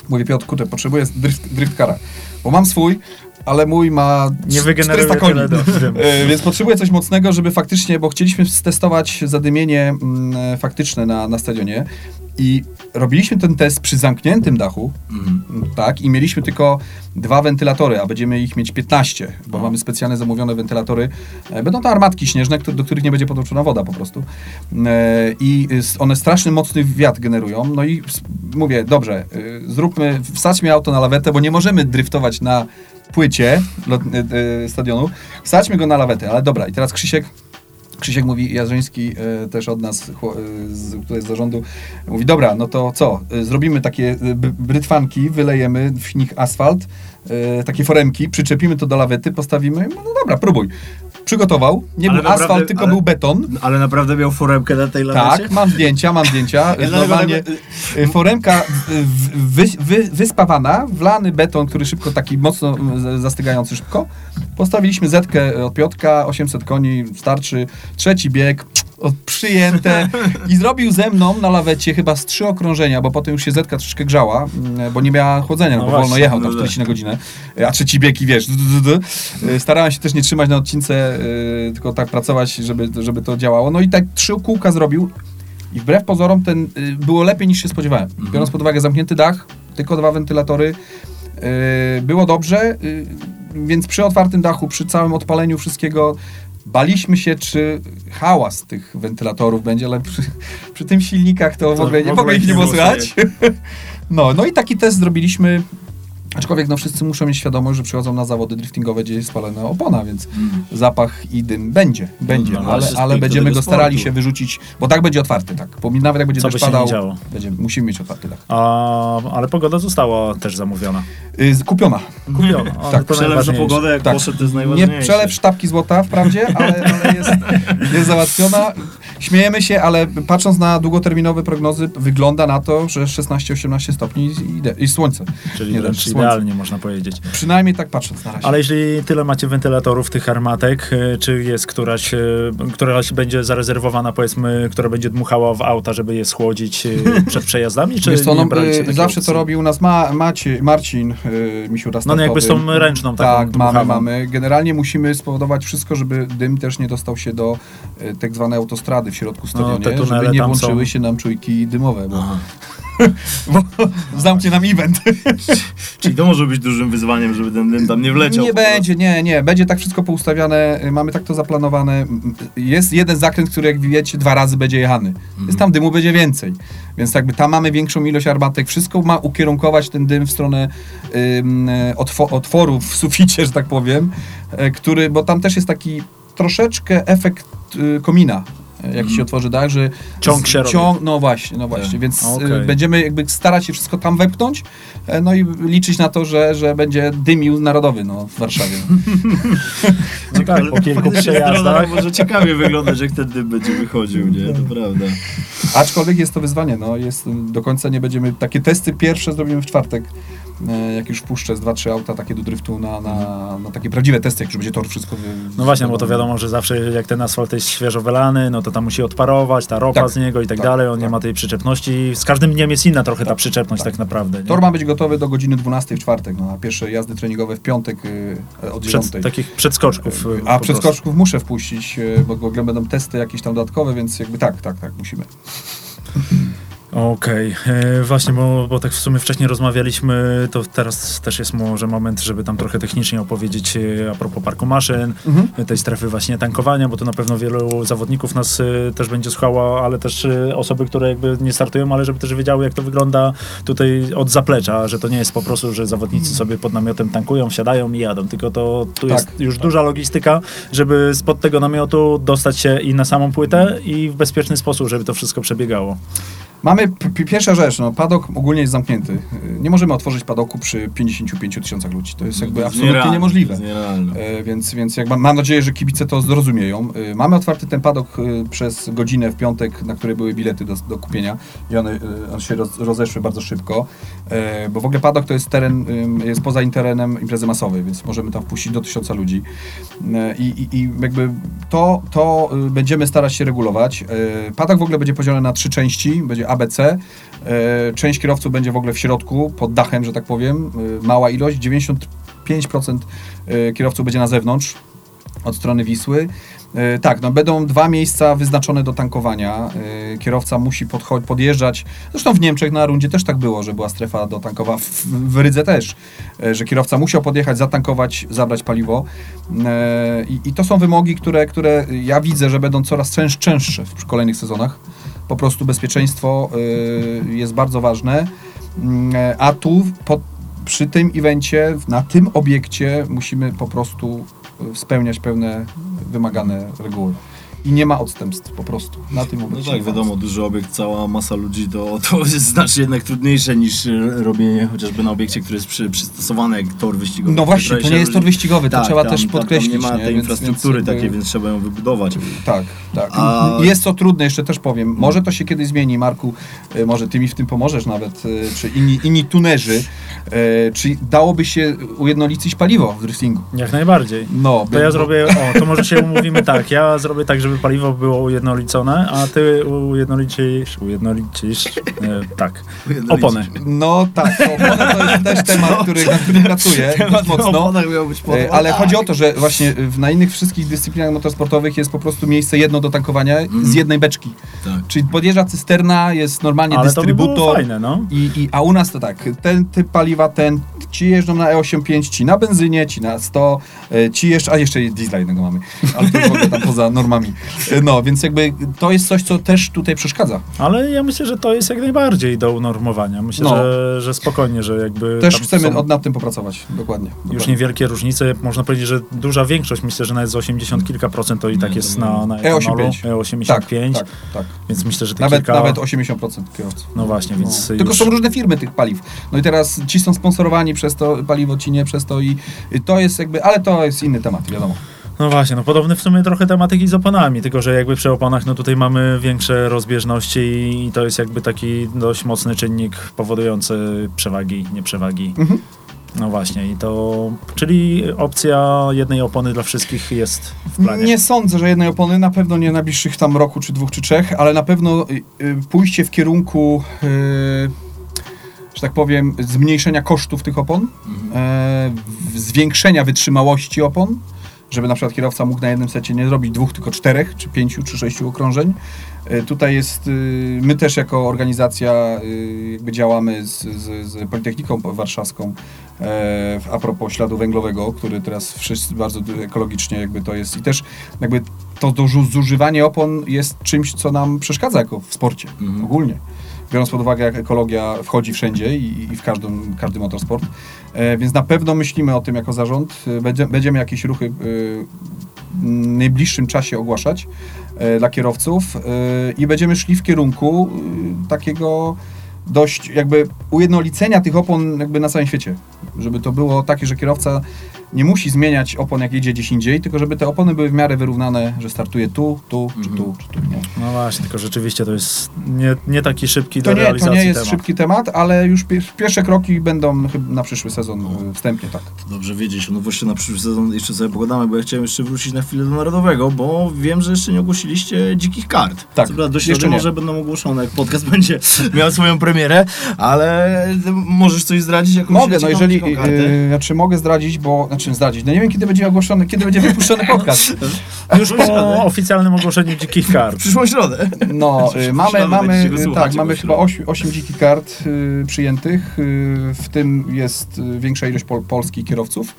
Mówię, Piotr, kurczę, potrzebuję drift, drift kara. Bo mam swój, ale mój ma
Nie
400
wygeneruje
koni.
tyle do.
E, Więc potrzebuję coś mocnego, żeby faktycznie, bo chcieliśmy stestować zadymienie mm, faktyczne na, na stadionie i robiliśmy ten test przy zamkniętym dachu,
mhm.
tak, i mieliśmy tylko dwa wentylatory, a będziemy ich mieć 15, bo
No.
mamy specjalne zamówione wentylatory. E, Będą to armatki śnieżne, do których nie będzie podłączona woda po prostu. E, I one straszny, mocny wiatr generują. No i mówię, dobrze, y, zróbmy, wsadźmy auto na lawetę, bo nie możemy driftować na płycie lot, e, e, stadionu. Wsadźmy go na lawetę, ale dobra. I teraz Krzysiek Krzysiek mówi, Jarzyński e, też od nas, e, z, tutaj z zarządu, mówi, dobra, no to co, e, zrobimy takie brytwanki, wylejemy w nich asfalt, e, takie foremki, przyczepimy to do lawety, postawimy, no, no dobra, próbuj. Przygotował, nie
Ale
był
naprawdę-
asfalt, tylko
ale-
był beton.
Ale naprawdę miał foremkę na tej lawecie?
Tak, mam zdjęcia, mam zdjęcia.
Ja
Normalnie e, foremka w- wy, wy, wyspawana, wlany beton, który szybko, taki mocno zastygający szybko. Postawiliśmy zetkę od Piotka, 800 koni, starczy. Trzeci bieg, przyjęte i zrobił ze mną na lawecie chyba z trzy okrążenia, bo potem już się Zetka troszkę grzała, mm, bo nie miała chłodzenia, no,
No
bo wolno
właśnie,
jechał
no
tam
tak.
40 na godzinę, a trzeci bieg i wiesz. Y, starałem się też nie trzymać na odcince, y, tylko tak pracować, żeby, żeby to działało. No i tak trzy kółka zrobił i wbrew pozorom ten y, było lepiej niż się spodziewałem. Biorąc pod uwagę zamknięty dach, tylko dwa wentylatory, było dobrze, więc przy otwartym dachu, przy całym odpaleniu wszystkiego baliśmy się, czy hałas tych wentylatorów będzie, ale przy, przy tym silnikach to, w
To
ogóle, nie,
w
w ogóle
ogóle
ich nie było słychać. No, no i taki test zrobiliśmy. Aczkolwiek no, wszyscy muszą mieć świadomość, że przychodzą na zawody driftingowe, gdzie jest spalona opona, więc zapach i dym będzie, będzie,
no,
ale,
właśnie
ale
speak
będziemy
do
go starali
sportu.
się wyrzucić, bo tak będzie otwarty, tak. Bo nawet jak będzie
Co
deszcz
nie
padał, będziemy, musimy mieć otwarty dach.
A, ale pogoda została też zamówiona.
Y, kupiona.
Kupiona. O,
Tak,
to
Przelew za pogodę, jak
Tak.
poszedł, to jest
Nie
najważniejsze.
przelew sztabki złota wprawdzie, ale, ale jest, jest załatwiona. Śmiejemy się, ale patrząc na długoterminowe prognozy, wygląda na to, że 16-18 stopni i, i słońce.
Czyli
Nie,
idealnie można powiedzieć.
Przynajmniej tak patrząc na razie.
Ale jeśli tyle macie wentylatorów, tych armatek, y, czy jest któraś, y, któraś będzie zarezerwowana, powiedzmy, która będzie dmuchała w auta, żeby je schłodzić y, przed przejazdami, czy
Wiesz co, no, zawsze
opcji?
to robi u nas ma, Macie, Marcin, y, misiu
No nie, jakby z tą ręczną taką
Tak, mamy,
dmuchawą.
mamy. Generalnie musimy spowodować wszystko, żeby dym też nie dostał się do tak zwanej autostrady w środku stadionie,
No,
żeby nie włączyły
są.
się nam czujki dymowe, bo,
Aha.
bo zamknie nam event.
Czyli to może być dużym wyzwaniem, żeby ten dym tam nie wleciał.
Nie będzie, nie, nie. Będzie tak wszystko poustawiane, mamy tak to zaplanowane. Jest jeden zakręt, który jak wiecie, dwa razy będzie jechany. Więc tam dymu będzie więcej. Więc jakby tam mamy większą ilość armatek. Wszystko ma ukierunkować ten dym w stronę ym, otwo otworu w suficie, że tak powiem, e, który, bo tam też jest taki troszeczkę efekt y, komina. Jak się otworzy dach, że
Ciąg się robi. Tak.
no właśnie, no właśnie, więc
Okej.
y, będziemy jakby starać się wszystko tam wepchnąć, e, no i liczyć na to, że, że będzie dymił narodowy no, w Warszawie.
No tak, po kilku przejazdach.
Może ciekawie wyglądać, jak ten dym będzie wychodził, nie? To prawda.
Aczkolwiek jest to wyzwanie, no jest, do końca nie będziemy, takie testy pierwsze zrobimy w czwartek, jak już wpuszczę z 2-3 auta takie do driftu na, na, na takie prawdziwe testy, jak już będzie tor wszystko... wy-
No właśnie, bo to wiadomo, że zawsze jak ten asfalt jest świeżo wylany, no to tam musi odparować, ta ropa
Tak,
z niego i tak,
tak,
dalej, on nie
tak.
ma tej przyczepności. Z każdym dniem jest inna trochę ta przyczepność tak, naprawdę. Nie?
Tor ma być gotowy do godziny 12 w czwartek, no, a pierwsze jazdy treningowe w piątek y, od 9.
Przed, takich przedskoczków. y,
A przedskoczków muszę wpuścić, y, bo w ogóle będą testy jakieś tam dodatkowe, więc jakby tak, tak, tak, musimy.
Okej, e, właśnie, bo, bo tak w sumie wcześniej rozmawialiśmy, to teraz też jest może moment, żeby tam trochę technicznie opowiedzieć e, a propos parku maszyn,
Mhm.
e, tej strefy właśnie tankowania, bo to na pewno wielu zawodników nas też będzie słuchało, ale też osoby, które jakby nie startują, ale żeby też wiedziały, jak to wygląda tutaj od zaplecza, że to nie jest po prostu, że zawodnicy sobie pod namiotem tankują, wsiadają i jadą, tylko to tu
Tak.
jest już duża logistyka, żeby spod tego namiotu dostać się i na samą płytę i w bezpieczny sposób, żeby to wszystko przebiegało.
Mamy pierwsza rzecz, no padok ogólnie jest zamknięty. Nie możemy otworzyć padoku przy 55 tysiącach ludzi. To jest jakby
To jest
absolutnie
nierealne,
niemożliwe. E, Więc, więc jak mam, nadzieję, że kibice to zrozumieją. E, Mamy otwarty ten padok e, przez godzinę w piątek, na które były bilety do, do kupienia i one, e, one się roz, rozeszły bardzo szybko, E, bo w ogóle padok to jest teren, jest poza terenem imprezy masowej, więc możemy tam wpuścić do tysiąca ludzi. E, I, i, i jakby to, to y, będziemy starać się regulować. Padok w ogóle będzie podzielony na trzy części, będzie ABC. E, Część kierowców będzie w ogóle w środku, pod dachem, że tak powiem, e, mała ilość, 95% e, kierowców będzie na zewnątrz, od strony Wisły. E, Tak, no będą dwa miejsca wyznaczone do tankowania. E, Kierowca musi podjeżdżać. Zresztą w Niemczech na rundzie też tak było, że była strefa do tankowa. W, w Rydze też, e, że kierowca musiał podjechać, zatankować, zabrać paliwo. I, i to są wymogi, które, które ja widzę, że będą coraz częst, częstsze w kolejnych sezonach. Po prostu bezpieczeństwo jest bardzo ważne. Mm, A tu po, przy tym evencie, na tym obiekcie musimy po prostu e, spełniać pewne wymagane reguły. I nie ma odstępstw po prostu na tym
No
obiekcie.
tak, wiadomo, duży obiekt, cała masa ludzi, to, to jest znacznie jednak trudniejsze niż e, robienie chociażby na obiekcie, który jest przy, przystosowany jak tor wyścigowy.
No właśnie, to nie jest tor wyścigowy, to
Tak,
trzeba
tam,
też podkreślić.
Tam nie ma tej
Więc-
infrastruktury
więc jakby-
takiej, więc trzeba ją wybudować.
Tak, tak.
A-
Jest to trudne, jeszcze też powiem. Może to się kiedyś zmieni, Marku, e, może ty mi w tym pomożesz nawet, e, czy inni, inni tunerzy, czy dałoby się ujednolicić paliwo w driftingu?
Jak najbardziej.
No,
To ja zrobię, o, to może się umówimy tak, ja zrobię tak, żeby żeby paliwo było ujednolicone, a ty ujednolicisz, ujednolicisz, e, tak, opony.
No tak, to opony to jest też temat, który, nad którym pracuję dość mocno. E, Ale chodzi o to, że właśnie w- na innych wszystkich dyscyplinach motorsportowych jest po prostu miejsce jedno do tankowania z jednej beczki.
Tak.
Czyli podjeżdża cysterna, jest normalnie
Ale to by było
dystrybutor.
fajne, no.
I, I, a u nas to tak, ten typ paliwa, ten, ci jeżdżą na E85, ci na benzynie, ci na 100, e, ci jeszcze, a jeszcze diesla jednego mamy, ale to już w ogóle tam poza normami. E, No, więc jakby to jest coś, co też tutaj przeszkadza.
Ale ja myślę, że to jest jak najbardziej do unormowania. Myślę,
No.
że, że spokojnie, że jakby
Też chcemy
są
od, nad tym popracować, dokładnie.
już
dokładnie.
niewielkie różnice. Można powiedzieć, że duża większość, myślę, że nawet z 80 kilka procent to i tak jest na, na etanolu,
E85.
E85,
Tak, tak, tak.
więc myślę, że
Nawet,
kilka...
nawet 80% kierowców.
No właśnie, więc
Tylko
już...
są różne firmy tych paliw. No i teraz ci są sponsorowani przez to paliwo, ci nie przez to i to jest jakby, ale to jest inny temat, wiadomo.
No właśnie, no podobny w sumie trochę tematyki z oponami, tylko że jakby przy oponach no tutaj mamy większe rozbieżności i to jest jakby taki dość mocny czynnik powodujący przewagi, nieprzewagi.
Mhm.
No właśnie i to, czyli opcja jednej opony dla wszystkich jest w planie.
Nie sądzę, że jednej opony, na pewno nie najbliższych tam roku, czy dwóch, czy trzech, ale na pewno y, y, pójście w kierunku, y, że tak powiem, zmniejszenia kosztów tych opon, e, w- zwiększenia wytrzymałości opon, żeby na przykład kierowca mógł na jednym secie nie zrobić dwóch, tylko czterech, czy pięciu, czy sześciu okrążeń. E, Tutaj jest, y, my też jako organizacja y, jakby działamy z, z, z Politechniką Warszawską e, a propos śladu węglowego, który teraz wszyscy bardzo ekologicznie jakby to jest i też jakby to zużywanie opon jest czymś, co nam przeszkadza jako w sporcie
Mhm.
ogólnie. Biorąc pod uwagę, jak ekologia wchodzi wszędzie i, i w każdym, każdy motorsport. E, więc na pewno myślimy o tym jako zarząd. E, Będzie, będziemy jakieś ruchy e, w najbliższym czasie ogłaszać dla kierowców i będziemy szli w kierunku takiego dość jakby ujednolicenia tych opon jakby na całym świecie. Żeby to było takie, że kierowca nie musi zmieniać opon jak jedzie gdzieś indziej, tylko żeby te opony były w miarę wyrównane, że startuje tu, tu, czy
Mhm.
tu, czy tu. Nie.
No właśnie, tylko rzeczywiście to jest nie, nie taki szybki
To
do
nie, to
realizacji
nie jest
temat.
szybki temat, ale już pier pierwsze kroki będą chyba na przyszły sezon e, wstępnie, tak.
To dobrze wiedzieć, no właśnie na przyszły sezon jeszcze sobie pogadamy, bo ja chciałem jeszcze wrócić na chwilę do Narodowego, bo wiem, że jeszcze nie ogłosiliście dzikich kart.
Tak,
Co prawda dość
jeszcze
jeszcze
nie.
może będą ogłoszone, jak podcast będzie miał swoją premierę, ale możesz coś zdradzić, jakąś
Mogę, no jeżeli, yy, znaczy mogę zdradzić, bo, znaczy zdradzić, no nie wiem kiedy będzie ogłoszony, kiedy będzie wypuszczony podcast.
Już po oficjalnym ogłoszeniu dzikich kart.
W przyszłą środę.
No,
Znaczy,
y, mamy,
środę
mamy, tak, mamy chyba
środę.
8, 8 dzikich kart y, przyjętych, y, w tym jest y, większa ilość pol, polskich kierowców.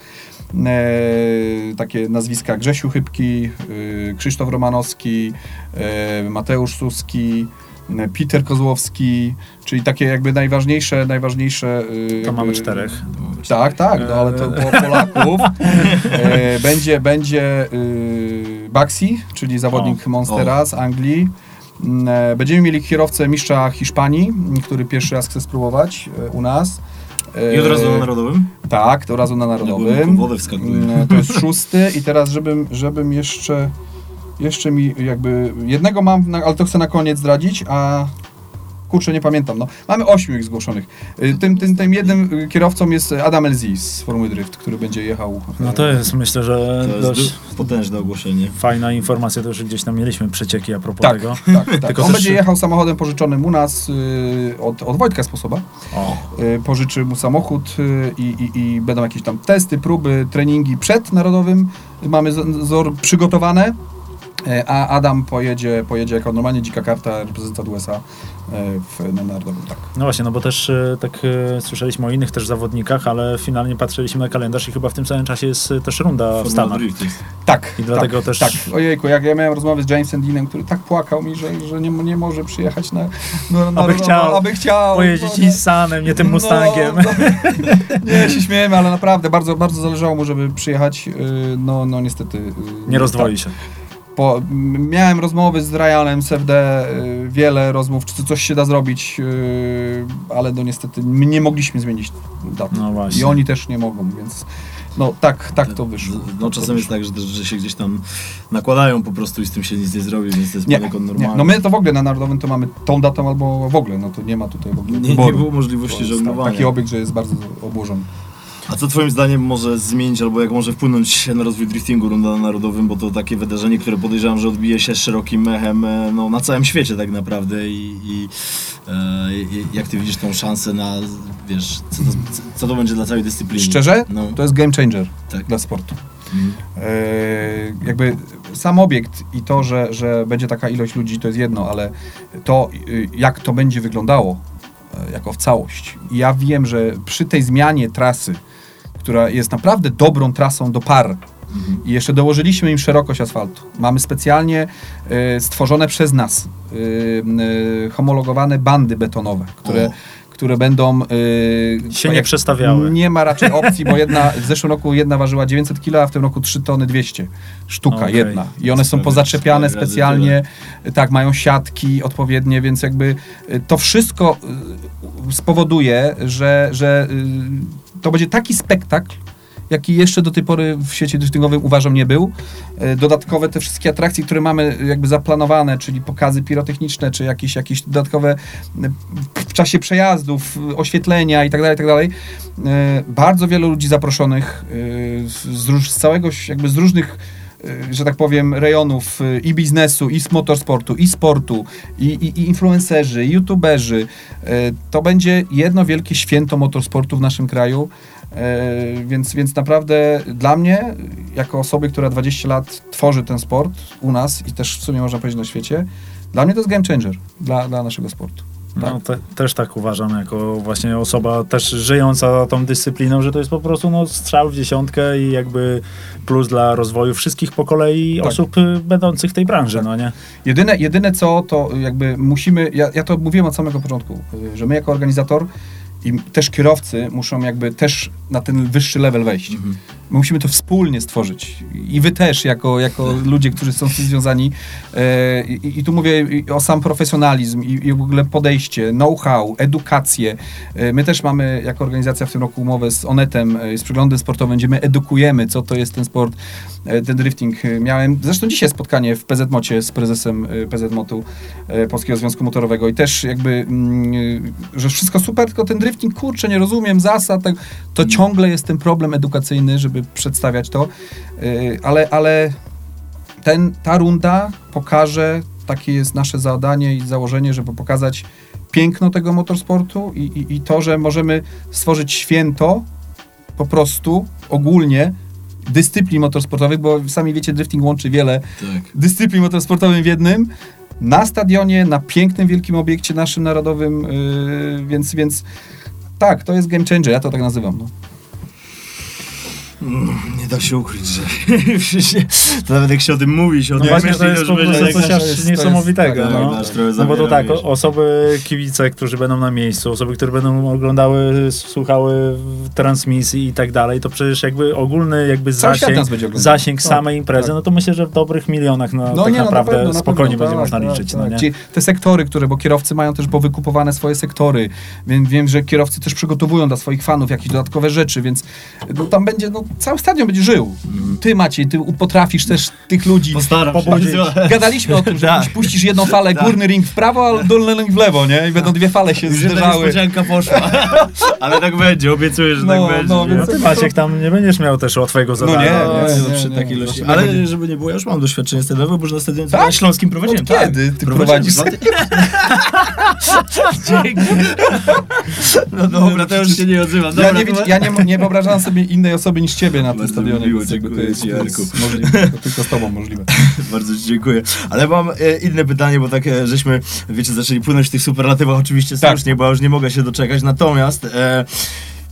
E, takie nazwiska Grzesiu Chybki, y, Krzysztof Romanowski, e, Mateusz Suski, e, Peter Kozłowski, czyli takie jakby najważniejsze, najważniejsze... y,
To
jakby-
mamy czterech.
Tak, tak, no ale to po Polaków. E, będzie będzie y, Baxi, czyli zawodnik
O,
Monstera z Anglii. Mm, e, Będziemy mieli kierowcę mistrza Hiszpanii, który pierwszy raz chce spróbować e, u nas. E,
I od razu na Narodowym?
Tak, to razu na Narodowym.
wodę wskakuje.
Mm, To jest szósty i teraz, żebym, żebym jeszcze, jeszcze mi jakby, jednego mam, ale to chcę na koniec zdradzić, a kurczę, nie pamiętam, no. Mamy ośmiu ich zgłoszonych. Y, Tym, tym, tym jednym y, kierowcą jest Adam LZ z Formuły Drift, który będzie jechał.
No to jest, myślę, że
To
dość
potężne ogłoszenie.
fajna informacja, to już gdzieś tam mieliśmy przecieki a propos
Tak,
tego.
tak, tak.
Tylko
On
też-
będzie jechał samochodem pożyczonym u nas y, od, od Wojtka Sposoba.
O,
Y, pożyczy mu samochód y, i, i, i będą jakieś tam testy, próby, treningi przed Narodowym. Mamy z- zor przygotowane, y, a Adam pojedzie, pojedzie jako normalnie dzika karta reprezentant USA y, w, na Narodowym. Tak.
no właśnie, no bo też e, tak e, słyszeliśmy o innych też zawodnikach, ale finalnie patrzyliśmy na kalendarz i chyba w tym samym czasie jest e, też runda w Stanach.
Drift.
Tak,
I dlatego
tak,
też-
Tak, ojejku, jak ja miałem rozmowę z Jamesem Deanem, który tak płakał mi, że, że nie, nie może przyjechać na... No, no,
Aby
no,
chciał
aby chciał.
Pojeździć
no,
Nissanem, nie tym Mustangiem.
No, no, nie, się śmiejemy, ale naprawdę bardzo, bardzo zależało mu, żeby przyjechać. Yy, No, no niestety. yy,
Nie rozdwoi się.
Po, miałem rozmowy z Ryanem, z FD, yy, wiele rozmów, czy coś się da zrobić, yy, ale no niestety my nie mogliśmy zmienić daty.
No.
I oni też nie mogą, więc no tak, tak to wyszło.
No czasem jest tak, że, że się gdzieś tam nakładają po prostu i z tym się nic nie zrobi, więc to jest
Nie,
poniekąd
nie,
normalne.
no my to w ogóle na Narodowym to mamy tą datą albo w ogóle, no to nie ma tutaj w ogóle
nie, nie było możliwości żonglowania.
Taki obiekt, że jest bardzo obłożony.
A co twoim zdaniem może zmienić, albo jak może wpłynąć na rozwój driftingu na narodowym, bo to takie wydarzenie, które podejrzewam, że odbije się szerokim mechem e, no, na całym świecie tak naprawdę i, i e, jak ty widzisz tą szansę na, wiesz, co to, co to będzie dla całej dyscypliny?
Szczerze,
No,
to jest game changer
tak.
dla sportu.
Mhm.
E, jakby sam obiekt i to, że, że będzie taka ilość ludzi, to jest jedno, ale to, y, jak to będzie wyglądało e, jako w całość. I Ja wiem, że przy tej zmianie trasy, która jest naprawdę dobrą trasą do par,
Mhm.
i jeszcze dołożyliśmy im szerokość asfaltu. Mamy specjalnie e, stworzone przez nas e, e, homologowane bandy betonowe, które,
O.
które będą...
Się nie przestawiały.
Nie ma raczej opcji, bo jedna, w zeszłym roku jedna ważyła 900 kg, a w tym roku 3 tony 200 sztuka,
Okej.
jedna. I one są pozaczepiane specjalnie, tak, mają siatki odpowiednie, więc jakby y, to wszystko y, spowoduje, że, że y, to będzie taki spektakl, jaki jeszcze do tej pory w świecie driftingowym uważam nie był. Y, Dodatkowe te wszystkie atrakcje, które mamy jakby zaplanowane, czyli pokazy pirotechniczne, czy jakieś, jakieś dodatkowe y, w czasie przejazdów, y, oświetlenia i tak dalej, tak dalej. Bardzo wielu ludzi zaproszonych z, z całego, jakby z różnych że tak powiem, rejonów y, i biznesu, i z motorsportu, i sportu, i, i, i influencerzy, i youtuberzy. Y, To będzie jedno wielkie święto motorsportu w naszym kraju. Y, Więc, więc naprawdę dla mnie, jako osoby, która 20 lat tworzy ten sport u nas i też w sumie można powiedzieć na świecie, dla mnie to jest game changer dla, dla naszego sportu. Tak.
No, te, też tak uważam, jako właśnie osoba też żyjąca tą dyscypliną, że to jest po prostu no, strzał w dziesiątkę i jakby plus dla rozwoju wszystkich po kolei
Tak.
osób y, będących w tej branży,
Tak.
no nie?
Jedyne, jedyne co, to jakby musimy, ja, ja to mówiłem od samego początku, y, że my jako organizator i też kierowcy muszą jakby też na ten wyższy level wejść.
Mhm.
My musimy to wspólnie stworzyć. I wy też, jako, jako ludzie, którzy są z tym związani. E, I, I tu mówię o sam profesjonalizm i, i w ogóle podejście, know-how, edukację. E, My też mamy jako organizacja w tym roku umowę z Onetem, e, z przeglądem sportowym, gdzie my edukujemy, co to jest ten sport, e, ten drifting. E, Miałem zresztą dzisiaj spotkanie w PZ-Mocie z prezesem e, PZ-Motu e, Polskiego Związku Motorowego i też jakby, mm, e, że wszystko super, tylko ten drifting, kurczę, nie rozumiem zasad, tak, to ciągle jest ten problem edukacyjny, żeby przedstawiać to, Yy, ale, ale ten, ta runda pokaże, takie jest nasze zadanie i założenie, żeby pokazać piękno tego motorsportu i, i, i to, że możemy stworzyć święto po prostu ogólnie dyscyplin motorsportowych, bo sami wiecie, drifting łączy wiele
Tak.
dyscyplin motorsportowych w jednym, na stadionie, na pięknym, wielkim obiekcie naszym narodowym, yy, więc, więc tak, to jest game changer, ja to tak nazywam. No.
Mm, Nie da się ukryć, że to nawet jak się o tym mówi, się o
No
tym
właśnie
myśli,
to jest po prostu coś
tak-
aż
jest-
niesamowitego.
tak,
no.
aż trochę
no bo to tak, osoby, kibice, którzy będą na miejscu, osoby, które będą oglądały, słuchały transmisji i tak dalej, to przecież jakby ogólny jakby zasięg, zasięg
Tak,
samej imprezy,
tak.
no to myślę, że w dobrych milionach no,
No
tak
nie, no,
naprawdę
na pewno, na
spokojnie
pewno,
będzie
tak,
można
tak,
liczyć.
tak.
No, nie?
Ci, te sektory, które, bo kierowcy mają też powykupowane swoje sektory, więc wiem, że kierowcy też przygotowują dla swoich fanów jakieś dodatkowe rzeczy, więc no, tam będzie, no, cały stadion będzie żył. Ty Maciej, ty potrafisz też tych ludzi
Postaram się.
pobudzić. Gadaliśmy o tym, że
Tak.
puścisz jedną falę, górny ring w prawo, a dolny ring w lewo, nie? I będą dwie fale się
Już
zderzały.
niespodzianka poszła. Ale tak będzie, obiecuję, że
No,
tak będzie.
no,
nie?
No ty Maciek tam nie będziesz miał też łatwego zadania.
nie,
No,
nie,
no,
nie,
przy
nie,
takiej
nie,
ilości.
proszę,
Ale żeby nie było, ja już mam doświadczenie stanowe, bo już na stadionie
Tak?
śląskim prowadziłem.
Od
tak.
kiedy ty prowadzisz?
Dzięki. No dobra, to już się nie odzywam.
Ja, nie, ja nie, nie wyobrażam sobie innej osoby niż ciebie na tym
Bardzo
stadionie.
miło,
więc jakby to
dziękuję
jest, to możliwe. To tylko z tobą możliwe.
Bardzo ci dziękuję. Ale mam e, inne pytanie, bo tak e, żeśmy, wiecie, zaczęli płynąć w tych superlatywach oczywiście
Tak.
słusznie, bo ja już nie mogę się doczekać. Natomiast e,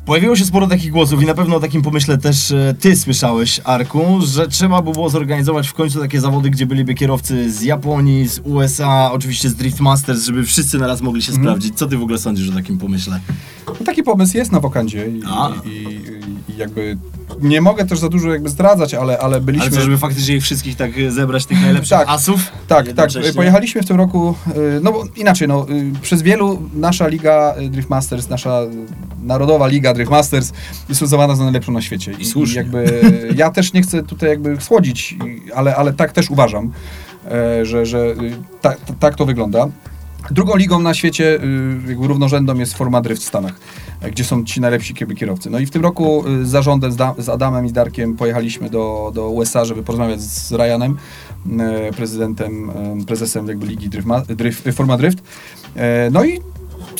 pojawiło się sporo takich głosów i na pewno o takim pomyśle też e, ty słyszałeś, Arku, że trzeba by było zorganizować w końcu takie zawody, gdzie byliby kierowcy z Japonii, z USA, oczywiście z Drift Masters, żeby wszyscy naraz mogli się
Mhm.
sprawdzić. Co ty w ogóle sądzisz o takim pomyśle?
No, taki pomysł jest na wokandzie i, i, i, i jakby nie mogę też za dużo jakby zdradzać, ale, ale byliśmy...
Ale co, żeby faktycznie ich wszystkich tak e, zebrać, tych najlepszych
Tak.
asów?
Tak, tak. Pojechaliśmy w tym roku, y, no bo inaczej, no, y, przez wielu nasza liga Drift Masters, nasza narodowa liga Drift Masters jest uznawana za najlepszą na świecie.
I słusznie.
jakby ja też nie chcę tutaj jakby słodzić, i- ale, ale tak też uważam, e, że, że tak, tak to wygląda. Drugą ligą na świecie, równorzędną jest Forma Drift w Stanach, gdzie są ci najlepsi kierowcy. No i w tym roku y, z zarządem, z, da, z Adamem i z Darkiem pojechaliśmy do, do USA, żeby porozmawiać z Ryanem, y, prezydentem, y, prezesem jakby ligi Drift, Drift, Forma Drift. No i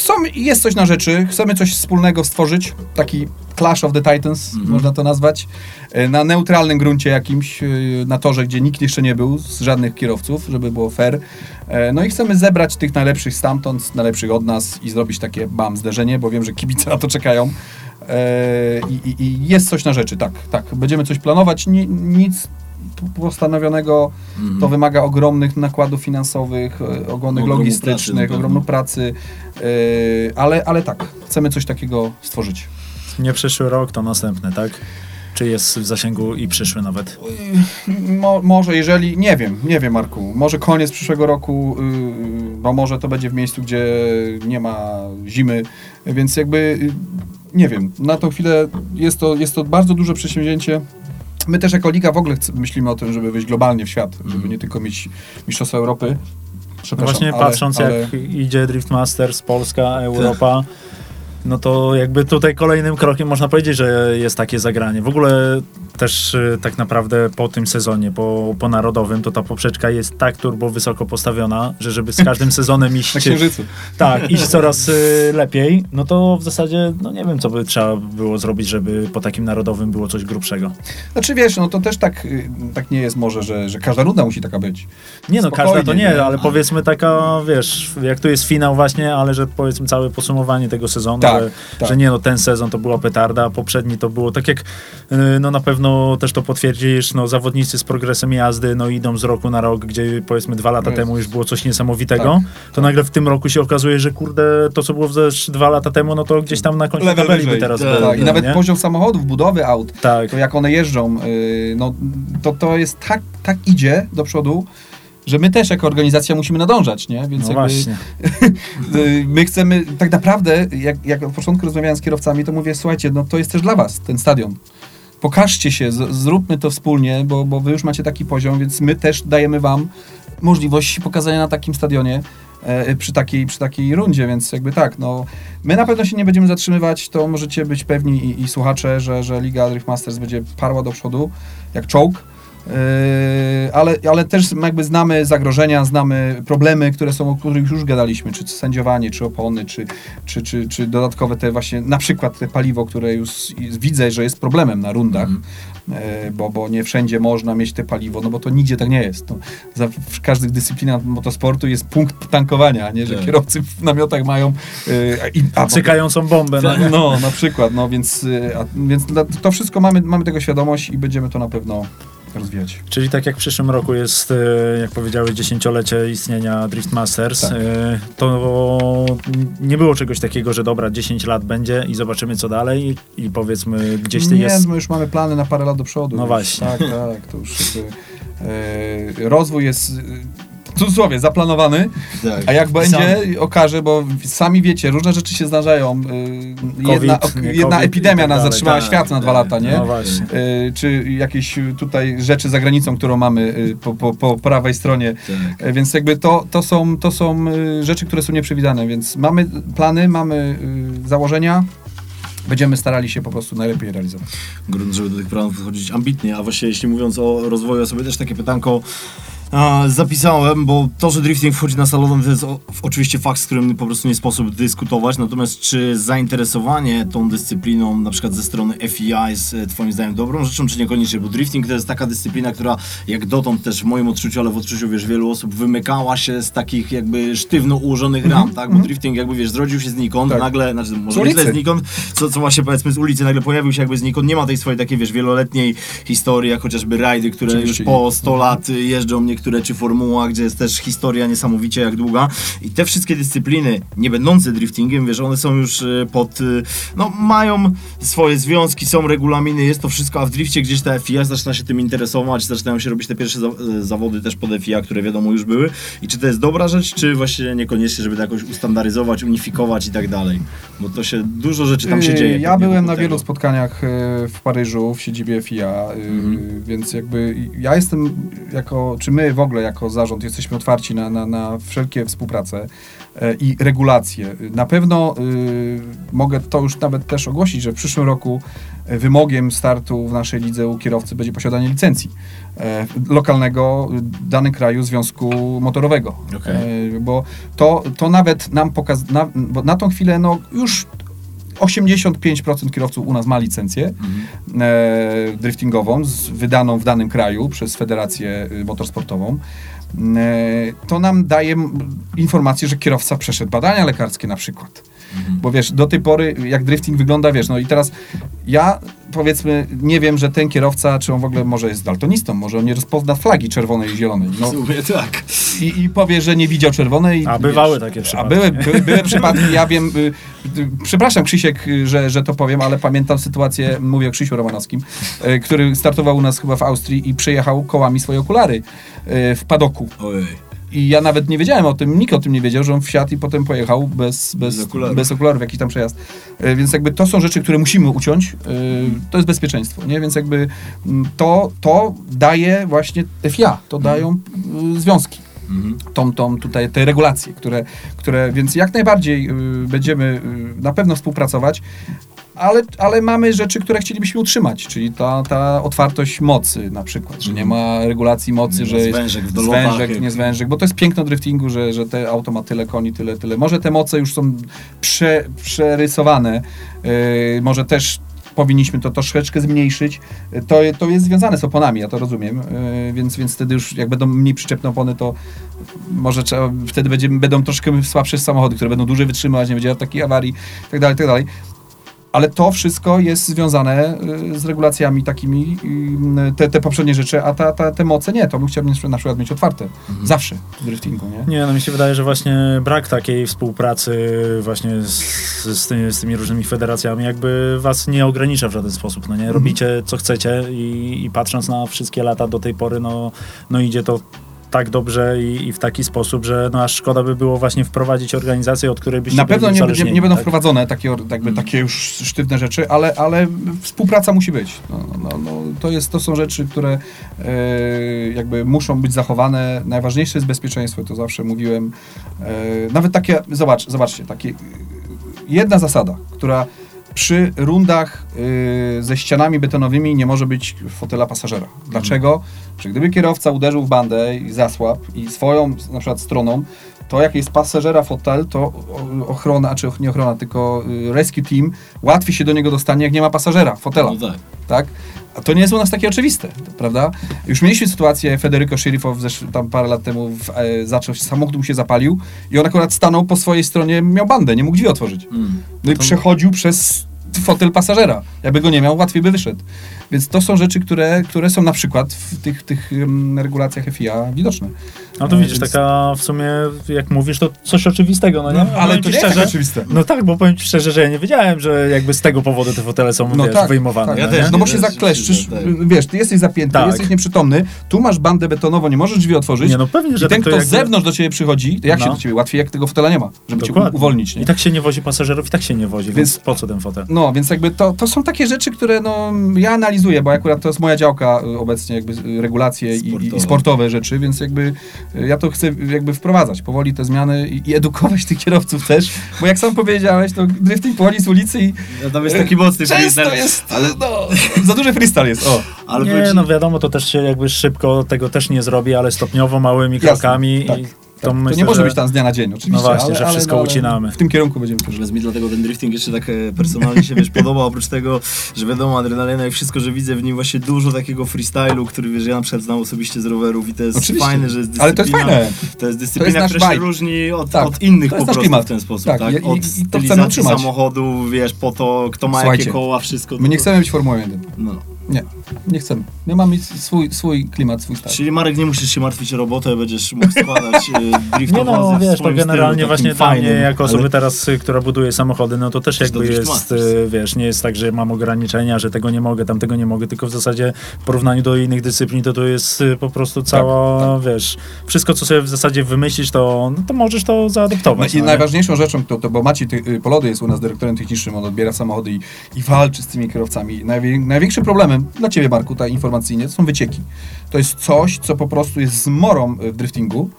są, jest coś na rzeczy, chcemy coś wspólnego stworzyć, taki Clash of the Titans, można to nazwać, y, na neutralnym gruncie jakimś, y, na torze, gdzie nikt jeszcze nie był, z żadnych kierowców, żeby było fair. E, No i chcemy zebrać tych najlepszych stamtąd, najlepszych od nas i zrobić takie bam zderzenie, bo wiem, że kibice na to czekają. E, I, i, i jest coś na rzeczy, tak, tak. Będziemy coś planować, Ni, nic postanowionego,
Mhm.
to wymaga ogromnych nakładów finansowych, e, ogromnych
Ogromu
logistycznych,
pracy,
pracy, e, ale, ale tak, chcemy coś takiego stworzyć.
Nie przyszły rok, to następny, tak? Czy jest w zasięgu i przyszły nawet?
Mo, może jeżeli, nie wiem, nie wiem Marku, może koniec przyszłego roku, yy, bo może to będzie w miejscu, gdzie nie ma zimy, więc jakby, yy, nie wiem, na tą chwilę jest to, jest to bardzo duże przedsięwzięcie. My też jako liga w ogóle myślimy o tym, żeby wyjść globalnie w świat, żeby nie tylko mieć Mistrzostwa Europy.
No właśnie
ale-
patrząc
ale-
jak idzie Drift Masters, Polska, Europa, no to jakby tutaj kolejnym krokiem można powiedzieć, że jest takie zagranie. W ogóle też y, tak naprawdę po tym sezonie, po, po narodowym, to ta poprzeczka jest tak turbo wysoko postawiona, że żeby z każdym sezonem iść,
Na Księżycu.
tak, iść coraz y, lepiej, no to w zasadzie no nie wiem, co by trzeba było zrobić, żeby po takim narodowym było coś grubszego.
Znaczy wiesz, no to też tak, yy, tak nie jest może, że, że każda runda musi taka być.
Nie no,
Spokojnie,
każda to nie,
nie?
ale powiedzmy taka, wiesz, jak tu jest finał właśnie, ale że powiedzmy całe podsumowanie tego sezonu,
Tak,
że,
tak.
że nie no, ten sezon to była petarda, a poprzedni to było tak jak, no na pewno też to potwierdzisz, no zawodnicy z progresem jazdy, no idą z roku na rok, gdzie powiedzmy dwa lata
Jezus.
temu już było coś niesamowitego,
Tak,
to nagle w tym roku się okazuje, że kurde, to co było też dwa lata temu, no to gdzieś tam na końcu
Level
tabeli by teraz
Tak,
było,
Tak, i nawet
nie?
poziom samochodów, budowy aut,
Tak.
to jak one jeżdżą, yy, no to, to jest tak, tak idzie do przodu, że my też jako organizacja musimy nadążać, nie? Więc
No
jakby,
właśnie.
y, my chcemy, tak naprawdę, jak, jak od początku rozmawiałem z kierowcami, to mówię, słuchajcie, no to jest też dla was ten stadion. Pokażcie się, z, zróbmy to wspólnie, bo, bo wy już macie taki poziom, więc my też dajemy wam możliwość pokazania na takim stadionie e, przy, takiej, przy takiej rundzie, więc jakby tak, no my na pewno się nie będziemy zatrzymywać, to możecie być pewni i, i słuchacze, że, że Liga Drift Masters będzie parła do przodu, jak czołg, ale, ale też jakby znamy zagrożenia, znamy problemy, które są, o których już gadaliśmy, czy sędziowanie, czy opony, czy, czy, czy, czy dodatkowe te właśnie, na przykład te paliwo, które już widzę, że jest problemem na rundach, yy, bo, bo nie wszędzie można mieć te paliwo, no bo to nigdzie tak nie jest. No, za, w każdych dyscyplinach motosportu jest punkt tankowania, a nie, że
Tak.
kierowcy w namiotach mają... Yy, a,
Cykającą bombę. No,
no, na przykład, no więc, yy, a, więc to wszystko mamy, mamy tego świadomość i będziemy to na pewno rozwijać.
Czyli tak jak w przyszłym roku jest, e, jak powiedziałeś, dziesięciolecie istnienia Drift Masters,
Tak.
e, to nie było czegoś takiego, że dobra, 10 lat będzie i zobaczymy co dalej i powiedzmy gdzieś ty
nie,
jest...
my już mamy plany na parę lat do przodu.
No
już.
właśnie.
Tak, tak, to już jakby, e, rozwój jest cudzysłowie zaplanowany,
Tak.
a jak będzie,
Sam.
okaże, bo sami wiecie, różne rzeczy się zdarzają.
COVID,
jedna
nie
jedna
COVID
epidemia
tak
nas
dalej.
zatrzymała
Tak,
świat na dwa
tak.
lata, nie?
No właśnie.
E, czy jakieś tutaj rzeczy za granicą, którą mamy po, po, po prawej stronie.
Tak.
Więc jakby to, to, są, to są rzeczy, które są nieprzewidziane, więc mamy plany, mamy założenia, będziemy starali się po prostu najlepiej realizować.
grunt, żeby do tych planów podchodzić ambitnie, a właśnie jeśli mówiąc o rozwoju, ja sobie też takie pytanko zapisałem, bo to, że drifting wchodzi na salonowym, to jest o, oczywiście fakt, z którym po prostu nie sposób dyskutować, natomiast czy zainteresowanie tą dyscypliną, na przykład ze strony FEI jest e, twoim zdaniem dobrą rzeczą, czy niekoniecznie, bo drifting to jest taka dyscyplina, która jak dotąd też w moim odczuciu, ale w odczuciu, wiesz, wielu osób wymykała się z takich jakby sztywno ułożonych ram, tak, bo drifting jakby, wiesz, zrodził się znikąd,
Tak.
nagle, znaczy może nie tyle znikąd, co, co właśnie powiedzmy z ulicy nagle pojawił się jakby znikąd, nie ma tej swojej takiej, wiesz, wieloletniej historii, jak chociażby rajdy, które
Oczywiście
już po 100 lat jeżdżą niektóre, czy formuła, gdzie jest też historia niesamowicie jak długa i te wszystkie dyscypliny, nie będące driftingiem, wiesz, one są już y, pod, y, no mają swoje związki, są regulaminy, jest to wszystko, a w drifcie gdzieś ta FIA zaczyna się tym interesować, zaczynają się robić te pierwsze y, zawody też pod FIA, które wiadomo już były i czy to jest dobra rzecz, czy właśnie niekoniecznie, żeby to jakoś ustandaryzować, unifikować i tak dalej, bo to się, dużo rzeczy tam się
Yy,
dzieje.
Ja
pewnie
byłem na wielu spotkaniach w Paryżu, w siedzibie FIA,
Mhm.
więc jakby ja jestem jako, czy my my w ogóle jako zarząd jesteśmy otwarci na, na, na wszelkie współpracę e, i regulacje. Na pewno y, mogę to już nawet też ogłosić, że w przyszłym roku e, wymogiem startu w naszej lidze u kierowcy będzie posiadanie licencji e, lokalnego y, danym kraju związku motorowego.
Okej.
E, bo to, to nawet nam pokazuje, na, na tą chwilę no już 85% kierowców u nas ma licencję
Mhm.
e, driftingową, z, wydaną w danym kraju przez Federację y, Motorsportową. E, to nam daje informację, że kierowca przeszedł badania lekarskie na przykład.
Mhm.
Bo wiesz, do tej pory jak drifting wygląda, wiesz, no i teraz ja powiedzmy nie wiem, że ten kierowca, czy on w ogóle może jest daltonistą, może on nie rozpozna flagi czerwonej i zielonej. No,
W sumie tak.
i, I powie, że nie widział czerwonej.
A bywały takie
A
przypadki.
były, były, były przypadki, ja wiem, y, y, przepraszam Krzysiek, y, że, że to powiem, ale pamiętam sytuację, mówię o Krzysiu Romanowskim, y, który startował u nas chyba w Austrii i przejechał kołami swoje okulary y, w padoku.
Ojej.
I ja nawet nie wiedziałem o tym, nikt o tym nie wiedział, że on wsiadł i potem pojechał bez, bez,
Bez okularów.
bez okularów, jakiś tam przejazd. Y, Więc jakby to są rzeczy, które musimy uciąć. y, To jest bezpieczeństwo, nie? Więc jakby mm, to, to daje właśnie FIA, to dają y, związki
Mhm.
tą, tą tutaj te regulacje, które, które więc jak najbardziej y, będziemy y, na pewno współpracować, ale, ale mamy rzeczy, które chcielibyśmy utrzymać, czyli ta, ta otwartość mocy na przykład, że nie ma regulacji mocy,
Nie
że jest
zwężek w dolowach,
zwężek, nie zwężek, bo to jest piękno driftingu, że, że te auto ma tyle koni, tyle, tyle. Może te moce już są prze, przerysowane, yy, może też powinniśmy to troszeczkę zmniejszyć. To, to jest związane z oponami, ja to rozumiem, yy, więc, więc wtedy już jak będą mniej przyczepne opony, to może trzeba, wtedy będzie, będą troszkę słabsze samochody, które będą dłużej wytrzymywać, nie będzie takich awarii itd., tak dalej. Ale to wszystko jest związane y, z regulacjami takimi, y, te, te poprzednie rzeczy, a ta, ta, te moce nie. To bym chciał na przykład mieć otwarte. Zawsze w driftingu, nie?
Nie, no mi się wydaje, że właśnie brak takiej współpracy właśnie z, z, tymi, z tymi różnymi federacjami jakby was nie ogranicza w żaden sposób, no nie? Robicie co chcecie i, i patrząc na wszystkie lata do tej pory, no, no idzie to tak dobrze i, i w taki sposób, że no aż szkoda by było właśnie wprowadzić organizację, od której byście
Na pewno nie, nie, nie będą
tak?
wprowadzone takie, jakby, takie już sztywne rzeczy, ale, ale współpraca musi być. No, no, no, to, jest, to są rzeczy, które e, jakby muszą być zachowane. Najważniejsze jest bezpieczeństwo, to zawsze mówiłem. E, nawet takie, zobacz, zobaczcie, takie, jedna zasada, która przy rundach y, ze ścianami betonowymi nie może być fotela pasażera. Dlaczego? Że gdyby kierowca uderzył w bandę i zasłab i swoją na przykład stroną, to jak jest pasażera fotel, to ochrona, czy nie ochrona, tylko y, rescue team łatwiej się do niego dostanie, jak nie ma pasażera, fotela
No tak.
tak? A to nie jest u nas takie oczywiste, prawda? Już mieliśmy sytuację, Federico Sherifow tam parę lat temu w, e, zaczął, samochód mu się zapalił i on akurat stanął po swojej stronie, miał bandę, nie mógł drzwi otworzyć.
Mm.
No i
To-
przechodził przez fotel pasażera. Jakby go nie miał, łatwiej by wyszedł. Więc to są rzeczy, które, które są na przykład w tych, tych regulacjach FIA widoczne.
No to
E,
widzisz,
więc-
taka w sumie, jak mówisz, to coś oczywistego, no nie?
No, ale to nie jest oczywiste.
No tak, bo powiem ci szczerze, że ja nie wiedziałem, że jakby z tego powodu te fotele są
No
wiesz,
tak,
wyjmowane.
tak.
Ja
no
też?
No bo się zakleszczysz,
tak.
wiesz, ty jesteś zapięty,
Tak.
jesteś nieprzytomny, tu masz bandę betonową, nie możesz drzwi otworzyć.
Nie, no pewnie, że
I ten,
tak to
kto z zewnątrz do ciebie przychodzi, to jak się
No.
do ciebie łatwiej, jak tego fotela nie ma, żeby cię
Dokładnie.
u- uwolnić, nie?
I tak się nie wozi pasażerów, i tak się nie wozi, więc,
Więc-
po co ten fotel?
No, więc jakby to, to są takie rzeczy, które no, ja analizuję, bo akurat to jest moja działka y, obecnie, jakby y, regulacje i, i,
Sportowe.
i sportowe rzeczy, więc jakby y, ja to chcę jakby wprowadzać powoli te zmiany i, i edukować tych kierowców też, bo jak sam powiedziałeś, to drifting powoli z ulicy i
No, tam jest taki mocny freestyle,
jest,
ale,
no, za duży freestyle jest, o.
ale
Nie, no wiadomo, to też się jakby szybko tego też nie zrobi, ale stopniowo, małymi
Jasne,
krokami
tak,
i
To,
to myślę,
nie może
że...
być tam z dnia na dzień, oczywiście,
No właśnie,
ale,
że wszystko
no, ale
ucinamy.
W tym kierunku będziemy też.
Natomiast mi dlatego ten drifting jeszcze tak e, personalnie się wiesz, podoba, oprócz tego, że wiadomo, adrenalina i wszystko, że widzę w nim właśnie dużo takiego freestylu, który wiesz, ja na przykład znam osobiście z rowerów i to jest
Oczywiście.
fajne, że jest dyscyplina.
Ale to jest fajne.
To jest dyscyplina,
nasz
która się różni od,
Tak,
od innych
to
po
jest
prostu
klimat.
w ten sposób,
Tak,
tak?
i- i-
Od
i to
stylizacji
utrzymać.
samochodu, wiesz, po to, kto ma
Słuchajcie,
jakie koła, wszystko.
My nie
to-
chcemy być Formułą 1.
No.
Nie, nie chcemy. My mamy swój, swój klimat, swój styl.
Czyli Marek, nie musisz się martwić o robotę, będziesz mógł składać e, drift
Nie no, wiesz, to generalnie właśnie dla mnie, jako osoby
ale-
teraz, y, która buduje samochody, no to też jakby jest, y, wiesz, nie jest tak, że mam ograniczenia, że tego nie mogę, tamtego nie mogę, tylko w zasadzie w porównaniu do innych dyscyplin, to to jest y, po prostu cała, wiesz, wszystko, co sobie w zasadzie wymyślisz, to, no to możesz to
No
zaadoptować.
i
no nie?
najważniejszą rzeczą, to, to bo Maciej ty, Polody jest u nas dyrektorem technicznym, on odbiera samochody i, i walczy z tymi kierowcami. Najwię, największym problemem dla ciebie Marku, ta informacyjnie, to są wycieki. To jest coś, co po prostu jest zmorą w driftingu.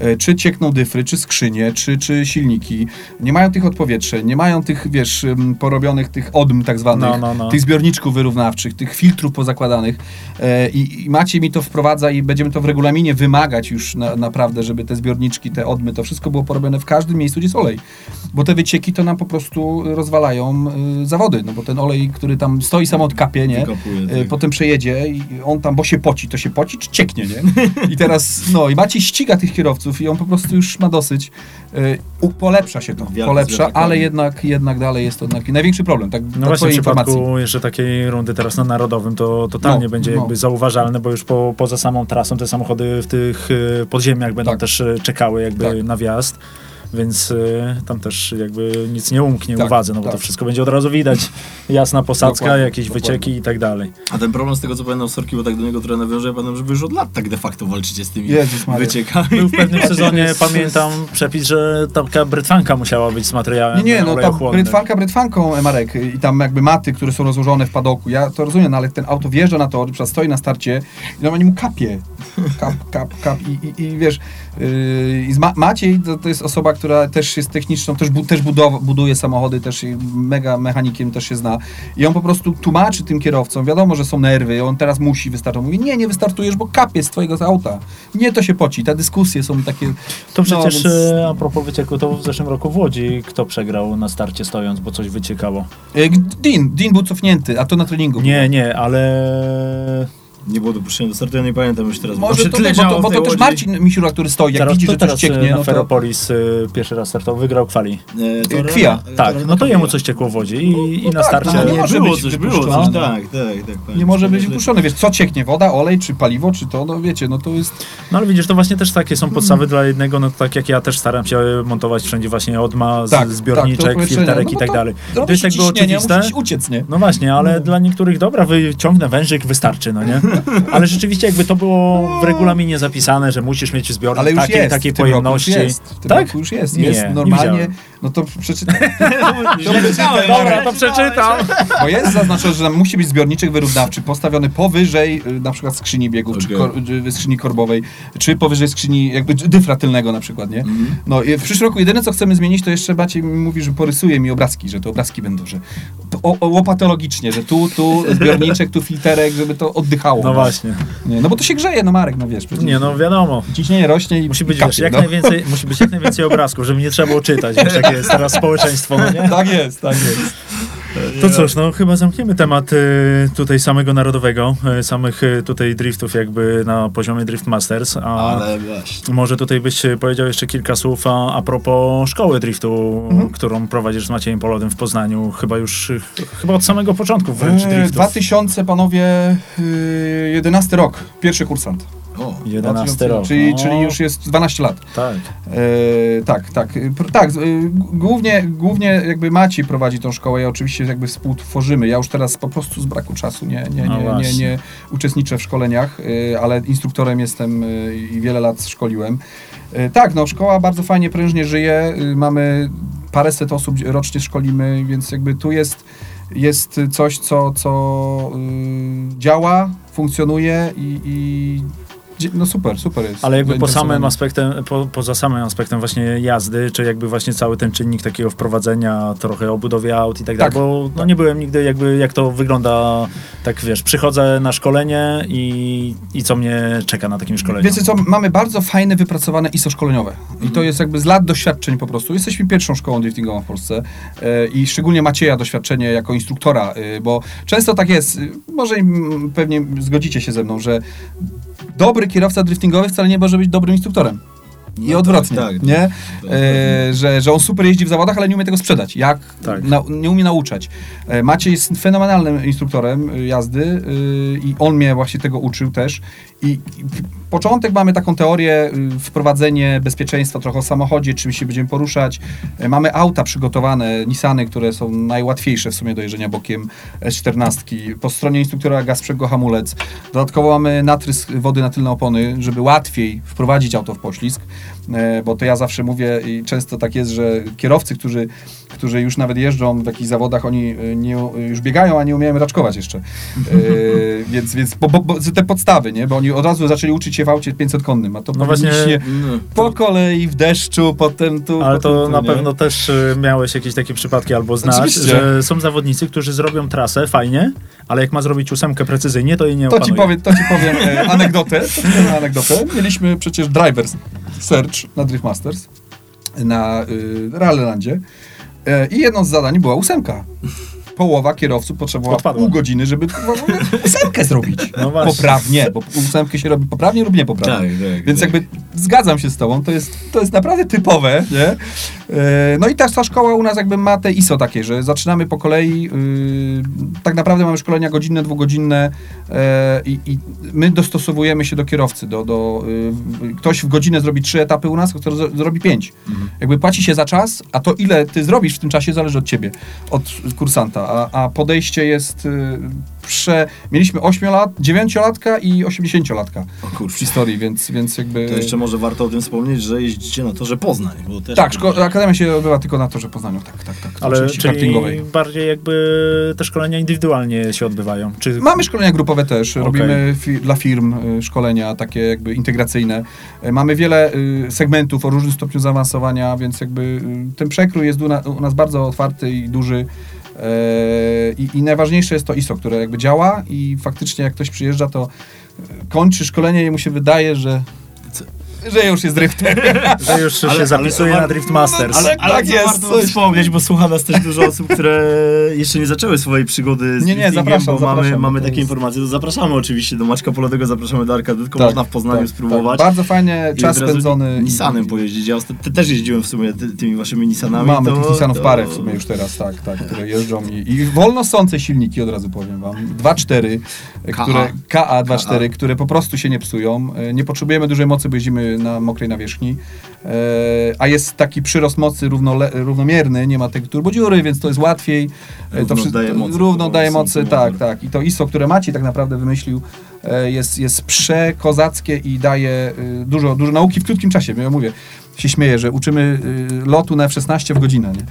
E, Czy ciekną dyfry, czy skrzynie, czy, czy silniki. Nie mają tych odpowietrzeń, nie mają tych, wiesz, porobionych tych odm tak zwanych,
No, no, no.
tych zbiorniczków wyrównawczych, tych filtrów pozakładanych. E, I, I Maciej mi to wprowadza i będziemy to w regulaminie wymagać już na, naprawdę, żeby te zbiorniczki, te odmy, to wszystko było porobione w każdym miejscu, gdzie jest olej. Bo te wycieki to nam po prostu rozwalają y, zawody, no bo ten olej, który tam stoi sam od kapie, nie?
Wykopuje, tak.
Potem przejedzie i on tam, bo się poci, to się poci, czy cieknie, nie? I teraz, no i Maciej ściga tych kierowców i on po prostu już ma dosyć. E, u- Polepsza się to,
z
polepsza, ale jednak, jednak dalej jest to taki największy problem, tak
No właśnie w
twojej informacji.
przypadku jeszcze takiej rundy teraz na Narodowym to totalnie
No,
będzie
no.
jakby zauważalne, bo już po, poza samą trasą te samochody w tych y, podziemiach będą
Tak.
też y, czekały jakby
Tak.
na wjazd. Więc y, tam też jakby nic nie umknie
Tak,
uwadze, no bo
tak.
to wszystko będzie od razu widać. Jasna posadzka,
Dokładnie,
jakieś
dokładnie.
wycieki i tak dalej.
A ten problem z tego co pamiętam Sorki, bo tak do niego trochę nawiążę, ja pamiętam, że wy już od lat tak de facto walczycie z tymi
Jezus
wyciekami.
Był w pewnym sezonie, pamiętam, przepis, że taka brytwanka musiała być z materiałem
Nie, nie, no ta brytwanka brytwanką, Marek, i tam jakby maty, które są rozłożone w padoku, ja to rozumiem, no, ale ten auto wjeżdża na tor, stoi na starcie i normalnie mu kapie. Kap, kap, kap i, i, i wiesz, yy, i z Ma Maciej to, to jest osoba, która też jest techniczną, też, bu też budow buduje samochody, też mega mechanikiem też się zna i on po prostu tłumaczy tym kierowcom, wiadomo, że są nerwy, on teraz musi wystartować, mówi, nie, nie wystartujesz, bo kapie z twojego auta. Nie, to się poci, te dyskusje są takie...
To przecież
no, więc-
e, a propos wycieku, to w zeszłym roku w Łodzi kto przegrał na starcie stojąc, bo coś wyciekało.
E, Dean, Dean był cofnięty, a to na treningu.
Nie, nie, ale
Nie było dopuszczenia do startu, ja nie pamiętam już teraz.
Może to,
tyle
nie, bo to, bo to też. Marcin Misiura, który stoi, jak
teraz,
widzi,
to
że coś
teraz
cieknie,
na
no to...
Ferropolis e, pierwszy raz startował, wygrał kwali.
E, to
Kwija.
Rena-
Tak,
Rena
no to jemu coś ciekło w Łodzi i, i na
tak,
starcie...
no,
Nie,
nie może
było
być
coś, było coś, tak, tak, tak. tak
Nie może być wypuszczony, wiesz, co cieknie, woda, olej, czy paliwo, czy to, no wiecie, no to jest...
No ale widzisz, to właśnie też takie są podstawy dla jednego, no to tak jak ja też staram się montować wszędzie właśnie odma, z,
Tak, tak,
zbiorniczek,
to powiedzenie,
filterek
no
i tak
to
dalej. To jest jakby oczywiste.
uciec, nie?
No właśnie, ale dla niektórych, dobra, wyciągnę wężyk, wystarczy, no nie? Ale rzeczywiście jakby to było w regulaminie zapisane, że musisz mieć zbiornik
Ale już
takiej,
jest,
takiej
w tym roku
pojemności.
już jest, w tym
Tak?
roku już jest,
Nie,
jest
nie
normalnie,
widziałem.
No to przeczytam,
Źle czytałem,
Dobra, to przeczytam.
bo jest zaznaczone, że tam musi być zbiorniczek wyrównawczy postawiony powyżej y, na przykład skrzyni biegów, czy
Okej.
kor, czy skrzyni korbowej, czy powyżej skrzyni jakby dyfra tylnego na przykład, nie?
Mhm.
No i w przyszłym roku jedyne co chcemy zmienić, to jeszcze Maciej mi mówi, że porysuje mi obrazki, że to obrazki będą, że o, o, łopatologicznie, że tu, tu zbiorniczek, tu filterek, żeby to oddychało.
No właśnie.
Nie, no bo to się grzeje, no Marek, no wiesz. przecież
Nie, no wiadomo.
Ciśnienie rośnie i
Musi być,
kapie,
wiesz, jak
no.
najwięcej, musi być jak najwięcej obrazków, żeby nie trzeba było czytać, wiesz, jakie jest teraz społeczeństwo, no nie?
Tak jest, tak jest.
To cóż, no chyba zamkniemy temat y, tutaj samego narodowego, y, samych y, tutaj driftów jakby na poziomie Drift Masters, a
Ale właśnie.
może tutaj byś powiedział jeszcze kilka słów a, a propos szkoły driftu, którą prowadzisz z Maciejem Polodem w Poznaniu, chyba już, chyba od samego początku wręcz
E,
driftów.
2000, panowie, y, 11 rok, pierwszy kursant.
O,
11
2000,
rok.
Czyli,
no,
czyli już jest 12 lat.
Tak.
E, tak, tak. pr- Tak, g- głównie, głównie jakby Maciej prowadzi tą szkołę, ja oczywiście jakby współtworzymy. Ja już teraz po prostu z braku czasu nie, nie,
No
nie, nie,
właśnie.
nie uczestniczę w szkoleniach, y, ale instruktorem jestem y, i wiele lat szkoliłem. Tak, no szkoła bardzo fajnie, prężnie żyje. Mamy paręset osób rocznie szkolimy, więc jakby tu jest, jest coś, co, co y, działa, funkcjonuje i, i no super, super jest.
Ale jakby po samym aspektem, po, poza samym aspektem właśnie jazdy, czy jakby właśnie cały ten czynnik takiego wprowadzenia, trochę o budowie aut i tak dalej,
Tak,
bo no nie byłem nigdy jakby jak to wygląda, tak wiesz, przychodzę na szkolenie i, i co mnie czeka na takim szkoleniu.
Wiecie co, mamy bardzo fajne, wypracowane ISO szkoleniowe. I to jest jakby z lat doświadczeń po prostu. Jesteśmy pierwszą szkołą driftingową w Polsce e, i szczególnie Macieja doświadczenie jako instruktora, e, bo często tak jest, e, może pewnie zgodzicie się ze mną, że dobry kierowca driftingowy wcale nie może być dobrym instruktorem. I
No
odwrotnie,
tak, tak.
nie?
To
E, że, że on super jeździ w zawodach, ale nie umie tego sprzedać. Jak?
Tak.
Na, nie umie nauczać. E, Maciej jest fenomenalnym instruktorem y, jazdy i on mnie właśnie tego uczył też. I, i początek mamy taką teorię, wprowadzenie bezpieczeństwa trochę o samochodzie, czym się będziemy poruszać. E, mamy auta przygotowane, Nissany, które są najłatwiejsze w sumie do jeżdżenia bokiem S14. Po stronie instruktora gaz sprzęgło hamulec. Dodatkowo mamy natrysk wody na tylne opony, żeby łatwiej wprowadzić auto w poślizg. E, bo to ja zawsze mówię i często tak jest, że kierowcy, którzy, którzy już nawet jeżdżą w jakichś zawodach, oni e, nie, już biegają, a nie umieją raczkować jeszcze. E, więc więc bo, bo, bo te podstawy, nie? Bo oni od razu zaczęli uczyć się w aucie 500-konnym, a to
No właśnie-
No,
po kolei, w deszczu, potem tu,
Ale
potem
to
tu,
na
nie?
pewno też y, miałeś jakieś takie przypadki albo znasz,
Oczywiście.
że są zawodnicy, którzy zrobią trasę fajnie, ale jak ma zrobić ósemkę precyzyjnie, to jej nie
To
opanuje.
ci, powiem, to ci powiem e, anegdotę. To anegdotę. Mieliśmy przecież Drivers Search na Drift Masters na y, Rallylandzie e, i jedno z zadań była ósemka. Połowa kierowców potrzebowała
Odpadła.
pół godziny, żeby ósemkę zrobić.
No właśnie.
poprawnie, bo ósemkę się robi poprawnie lub niepoprawnie.
Tak, tak,
Więc
tak.
jakby zgadzam się z tobą, to jest, to jest naprawdę typowe, nie? E, No i ta, ta szkoła u nas jakby ma te ISO takie, że zaczynamy po kolei, yy, tak naprawdę mamy szkolenia godzinne, dwugodzinne e, i, my dostosowujemy się do kierowcy, do, do, yy, ktoś w godzinę zrobi trzy etapy u nas, ktoś zro- zrobi pięć. Jakby płaci się za czas, a to ile ty zrobisz w tym czasie zależy od ciebie, od kursanta, a, a podejście jest yy, prze... Mieliśmy 8 lat, 9-latka i 80-latka
O
w historii, więc, więc jakby...
To jeszcze może warto o tym wspomnieć, że jeździcie na torze Poznań, bo też...
Tak, szko- Akademia się odbywa tylko na torze Poznaniu, tak, tak, tak.
Ale czyli bardziej jakby te szkolenia indywidualnie się odbywają. Czy
Mamy szkolenia grupowe też,
Okej.
robimy fi- dla firm y, szkolenia takie jakby integracyjne. Y, Mamy wiele y, segmentów o różnym stopniu zaawansowania, więc jakby y, ten przekrój jest u, na, u nas bardzo otwarty i duży. E, I, I najważniejsze jest to ISO, które jakby działa i faktycznie jak ktoś przyjeżdża, to y, kończy szkolenie i mu się wydaje, że, że już jest drifter.
że już
Ale-
się zapisuje
ale-
na Drift Masters?
Ale, ale
Tak jest,
warto
coś.
wspomnieć, bo słucha nas też dużo osób, które jeszcze nie zaczęły swojej przygody z
Nie, nie, zapraszam,
bo mamy,
zapraszam,
mamy
to
takie
jest-
informacje. To zapraszamy oczywiście do Maćka Polowego, zapraszamy do Arka, tylko
Tak,
można w Poznaniu
tak,
spróbować.
Tak. Bardzo fajnie, czas spędzony. i-
Nissanem pojeździć. Ja też jeździłem w sumie ty, tymi waszymi Nissanami.
Mamy
to,
tych Nissanów
to...
parę w sumie już teraz, tak, tak, które jeżdżą i, i wolno sące silniki, od razu powiem wam. 2.4,
KA.
które KA 2.4,
KA.
które po prostu się nie psują. E, Nie potrzebujemy dużej mocy, bo jeździmy na mokrej nawierzchni. E, A jest taki przyrost mocy równole, równomierny, nie ma tej turbodziury, więc to jest łatwiej. E,
Równo
to
daje mocy,
Równo daje mocy, tak, tak. I to ISO, które Maciej tak naprawdę wymyślił, e, jest, jest przekozackie i daje y, dużo, dużo nauki w krótkim czasie. Ja mówię, się śmieję, że uczymy y, lotu na F-16 w godzinę, nie?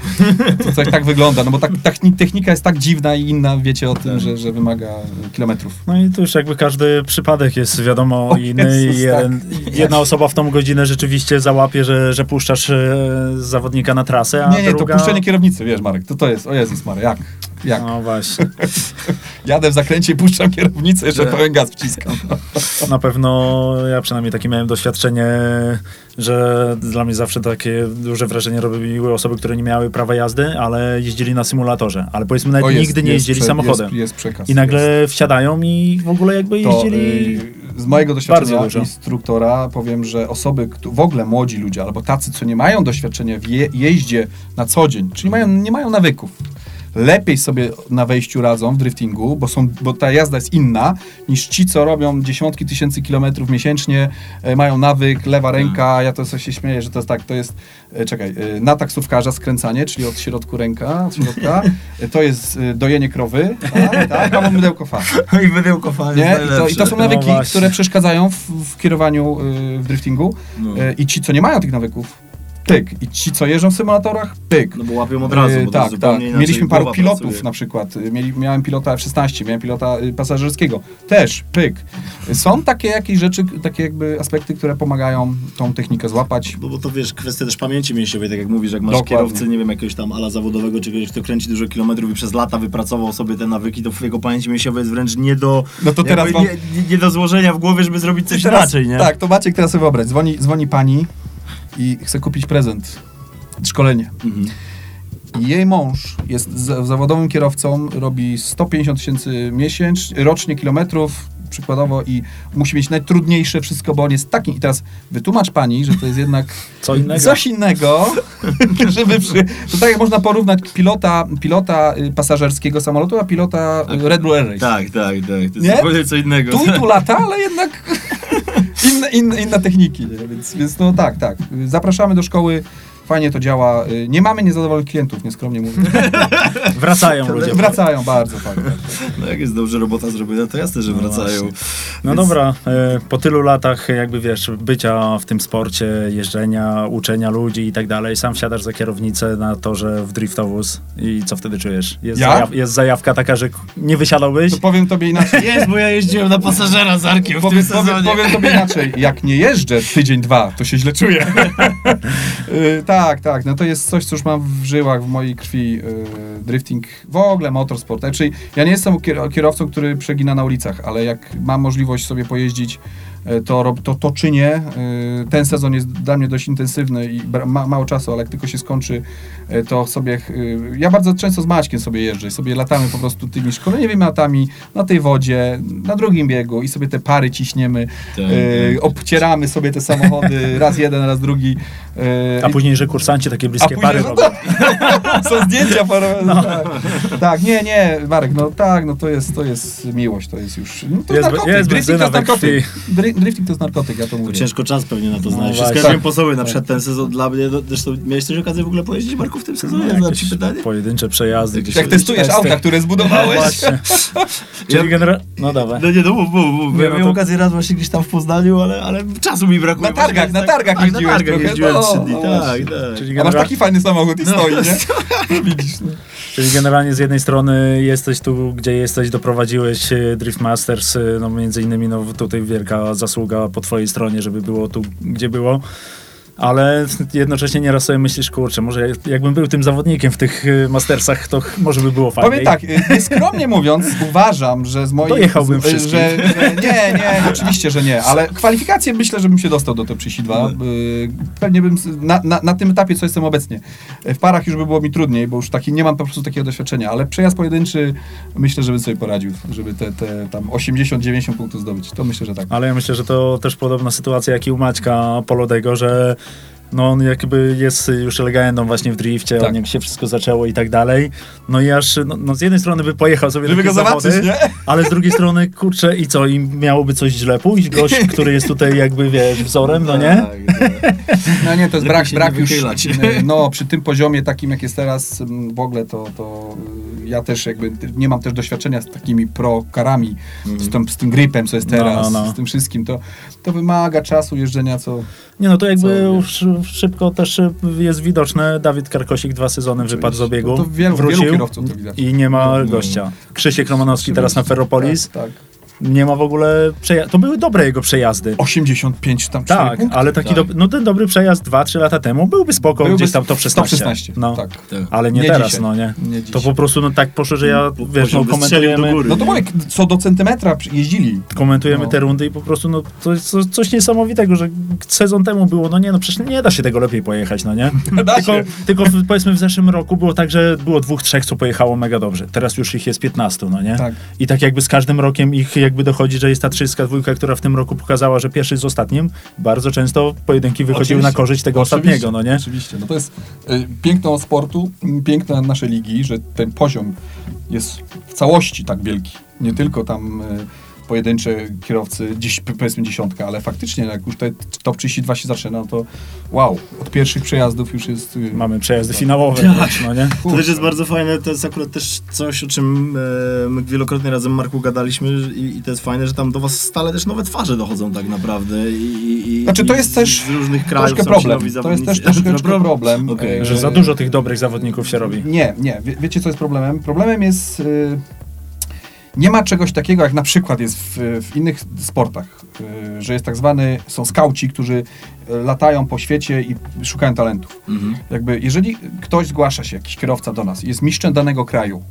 To coś tak wygląda, no bo tak, techni- technika jest tak dziwna i inna, wiecie o tym,
Tak.
że, że wymaga kilometrów.
No i tu już jakby każdy przypadek jest wiadomo
O
inny
Jezus,
i jeden, jedna osoba w tą godzinę rzeczywiście załapie, że, że puszczasz e, zawodnika na trasę, a
Nie, nie,
druga...
to puszczenie kierownicy, wiesz Marek, to to jest, o Jezus Marek, jak? Jak?
No właśnie.
Jadę w zakręcie i puszczam kierownicę, jeszcze
Tak.
pełen gaz wciskam.
Na pewno ja przynajmniej takie miałem doświadczenie, że dla mnie zawsze takie duże wrażenie robiły osoby, które nie miały prawa jazdy, ale jeździli na symulatorze. Ale powiedzmy nawet
jest-
nigdy nie
jest
jeździli
prze-
samochodem.
Jest, jest przekaz.
I nagle
jest.
wsiadają i w ogóle jakby
To,
jeździli...
y, z mojego doświadczenia instruktora powiem, że osoby, w ogóle młodzi ludzie, albo tacy, co nie mają doświadczenia w je, jeździe na co dzień, czyli mają, nie mają nawyków, lepiej sobie na wejściu radzą w driftingu, bo, są, bo ta jazda jest inna niż ci, co robią dziesiątki tysięcy kilometrów miesięcznie, e, mają nawyk, lewa ręka, ja to sobie się śmieję, że to jest tak, to jest, e, czekaj, e, na taksówkarza skręcanie, czyli od środku ręka, od środka, e, to jest e, dojenie krowy, tak, tak, a mam mydełko fa.
I wydełko fajnie.
Nie? I, to, I to są
No
nawyki,
właśnie.
które przeszkadzają w, w kierowaniu y, w driftingu.
No.
I ci, co nie mają tych nawyków, pyk. I ci, co jeżdżą w symulatorach, pyk.
No bo łapią od razu,
Y,
bo
tak, tak. Mieliśmy paru pilotów
pracuje.
na przykład. Y, Mieli, miałem pilota F-16, miałem pilota y, pasażerskiego. Też, pyk. Są takie jakieś rzeczy, takie jakby aspekty, które pomagają tą technikę złapać.
No bo to wiesz, kwestia też pamięci mięśniowej, tak jak mówisz, jak masz
Dokładnie.
kierowcę, nie wiem, jakiegoś tam ala zawodowego, czy kogoś, kto kręci dużo kilometrów i przez lata wypracował sobie te nawyki, to w jego pamięci mięśniowej jest wręcz nie do,
No to teraz
jakby
wam-
nie, nie do złożenia w głowie, żeby zrobić coś
teraz-
inaczej, nie?
Tak, to Maciek teraz sobie wyobraź. Dzwoni, dzwoni pani i chce kupić prezent. Szkolenie.
Mhm.
Jej mąż jest za- zawodowym kierowcą, robi 150 tysięcy miesięcznie, rocznie kilometrów, przykładowo, i musi mieć najtrudniejsze wszystko, bo on jest taki. I teraz wytłumacz pani, że to jest jednak
Co innego.
coś innego, żeby przy... To tak jak można porównać pilota, pilota y, pasażerskiego samolotu, a pilota y, Red Bull Air Race.
Tak, tak, tak. To jest
Nie?
zupełnie co innego.
Tu i tu lata, ale jednak inne, inne, inne techniki, nie? Więc, więc no tak, tak. Zapraszamy do szkoły fajnie to działa. Y, Nie mamy niezadowolonych klientów, nieskromnie mówiąc.
Wracają ludzie.
Wracają bardzo fajnie.
No jak jest dobrze robota zrobiona, to jasne, że
No
wracają.
właśnie. No
Więc-
dobra, e, po tylu latach jakby wiesz, bycia w tym sporcie, jeżdżenia, uczenia ludzi i tak dalej, sam wsiadasz za kierownicę na torze w driftowóz i co wtedy czujesz? Jest,
Ja?
zajaw, jest zajawka taka, że nie wysiadałbyś?
To powiem tobie inaczej.
Jest, bo ja jeździłem na pasażera z Arkiem w
Powiem,
tym
powiem, powiem tobie inaczej. Jak nie jeżdżę tydzień, dwa, to się źle czuję. Y, tak, tak. No to jest coś, co już mam w żyłach, w mojej krwi. y, drifting, w ogóle motorsport. Znaczy, ja nie jestem kier- kierowcą, który przegina na ulicach, ale jak mam możliwość sobie pojeździć, to, rob- to, to czynię. Y, ten sezon jest dla mnie dość intensywny i ma, mało czasu, ale jak tylko się skończy, y, to sobie... ja bardzo często z Maćkiem sobie jeżdżę i sobie latamy po prostu tymi szkoleniowymi latami na tej wodzie, na drugim biegu i sobie te pary ciśniemy,
Tak, tak.
obcieramy sobie te samochody, raz jeden, raz drugi.
A później, że kursanci takie bliskie
później,
pary
no
robią.
są zdjęcia parowe. Tak. tak, nie, nie, Marek, no tak, no to jest, to jest miłość, to jest już... No to
Jest-
narkotyk,
jest
to jest narkotyk. Dri- Drifting to jest narkotyk, ja to mówię.
ciężko czas pewnie na to
No
znaleźć.
właśnie.
Wszystko wiem
Tak.
po sobie, na przykład ten sezon dla mnie, no, zresztą miałeś też okazję w ogóle pojeździć Marku w tym sezonie?
No,
Zadam ci pytanie.
Pojedyncze przejazdy.
Jak
Jak testujesz
testy.
auta, które zbudowałeś,
Właśnie. Czyli genera- No dawaj.
No nie, no mów, mów, mów.
No
miałem
to-
okazję raz właśnie gdzieś tam w Poznaniu, ale, ale czasu mi brakuje.
Na targach, na targach
tak,
jeździłeś
na targach
trochę,
jeździłem
no,
trzy dni,
no
tak, tak.
Czyli
a masz taki fajny samochód i
No,
stoi, nie? Widzisz, no.
Czyli generalnie z jednej strony jesteś tu, gdzie jesteś, doprowadziłeś e, Drift Masters, e, no między innymi no tutaj wielka zasługa po twojej stronie, żeby było tu, gdzie było. Ale jednocześnie nieraz sobie myślisz, kurczę, może jak- jakbym był tym zawodnikiem w tych e, Mastersach, to może by było fajniej.
Powiem tak, y, nieskromnie mówiąc, uważam, że z mojej...
Dojechałbym
y, że, że Nie, nie, oczywiście, że nie, ale kwalifikacje myślę, żebym się dostał do Top 32.
No.
Y, Pewnie bym, na, na, na tym etapie, co jestem obecnie. W parach już by było mi trudniej, bo już taki, nie mam po prostu takiego doświadczenia, ale przejazd pojedynczy myślę, że bym sobie poradził, żeby te, te tam 80-90 punktów zdobyć. To myślę, że tak.
Ale ja myślę, że to też podobna sytuacja jak i u Maćka Polodego, że no on jakby jest już legendą właśnie w drifcie,
Tak.
od niego się wszystko zaczęło i tak dalej. No i aż, no, no z jednej strony by pojechał sobie
Żeby go zobaczyć,
zawody,
nie?
ale z drugiej strony, kurczę, i co, i miałoby coś źle pójść? Gość, który jest tutaj jakby, wiesz, wzorem, no nie?
Tak, tak.
No nie, to jest brak, brak już, no przy tym poziomie takim, jak jest teraz, mm, w ogóle to, to ja też jakby nie mam też doświadczenia z takimi pro-karami, z, tym, z tym gripem, co jest
No,
teraz,
no, no.
z tym wszystkim, to, to wymaga czasu jeżdżenia, co...
Nie no, to jakby
Co,
szybko też jest widoczne. Dawid Karkosik dwa sezony wypadł z obiegu,
To wielu,
wrócił
wielu kierowców to widać.
i nie ma
No, no.
gościa. Krzysiek Romanowski teraz na Ferropolis,
Tak, tak.
Nie ma w ogóle przejazdu. To były dobre jego przejazdy.
85 tam
Tak,
punkty.
ale taki
tak.
do, no ten dobry przejazd 2-3 lata temu byłby spoko,
Byłby
gdzieś tam top 16.
Top 16,
no.
tak.
Tak.
Ale nie,
Nie
teraz,
dzisiaj.
no nie.
Nie
To po prostu no tak poszło, że ja, wiesz, no komentujemy,
góry.
No to mówię, co do centymetra jeździli.
komentujemy
No.
te rundy i po prostu no to jest co- coś niesamowitego, że sezon temu było, no nie, no przecież nie da się tego lepiej pojechać, no nie?
Da
tylko,
się.
tylko w, powiedzmy w zeszłym roku było tak, że było dwóch, trzech, co pojechało mega dobrze. Teraz już ich jest 15, no nie?
Tak.
I tak jakby z każdym rokiem ich jakby dochodzi, że jest ta trzyska dwójka, która w tym roku pokazała, że pierwszy z ostatnim, bardzo często pojedynki wychodziły
Oczywiście.
na korzyść tego ostatniego, no nie?
Oczywiście. No to jest y, piękno sportu, piękno naszej ligi, że ten poziom jest w całości tak wielki. Nie tylko tam y, pojedyncze kierowcy, dziś, powiedzmy dziesiątka, ale faktycznie jak już te top 32 się zaczyna, no to wow, od pierwszych przejazdów już jest... y,
Mamy przejazdy finałowe,
Tak.
no nie?
To też jest bardzo fajne, to jest akurat też coś, o czym e, my wielokrotnie razem Marku gadaliśmy i, i to jest fajne, że tam do was stale też nowe twarze dochodzą tak naprawdę i, i,
Znaczy, to jest też
z różnych krajów
troszkę problem. To jest też
Dobra,
problem.
Że za dużo tych dobrych zawodników się robi.
Nie, nie. Wie, wiecie, co jest problemem? Problemem jest... Y, nie ma czegoś takiego, jak na przykład jest w, w innych sportach, y, że jest tak zwany, są skauci, którzy y, latają po świecie i szukają talentów.
Mhm,
Jakby, jeżeli ktoś zgłasza się, jakiś kierowca do nas, jest mistrzem danego kraju,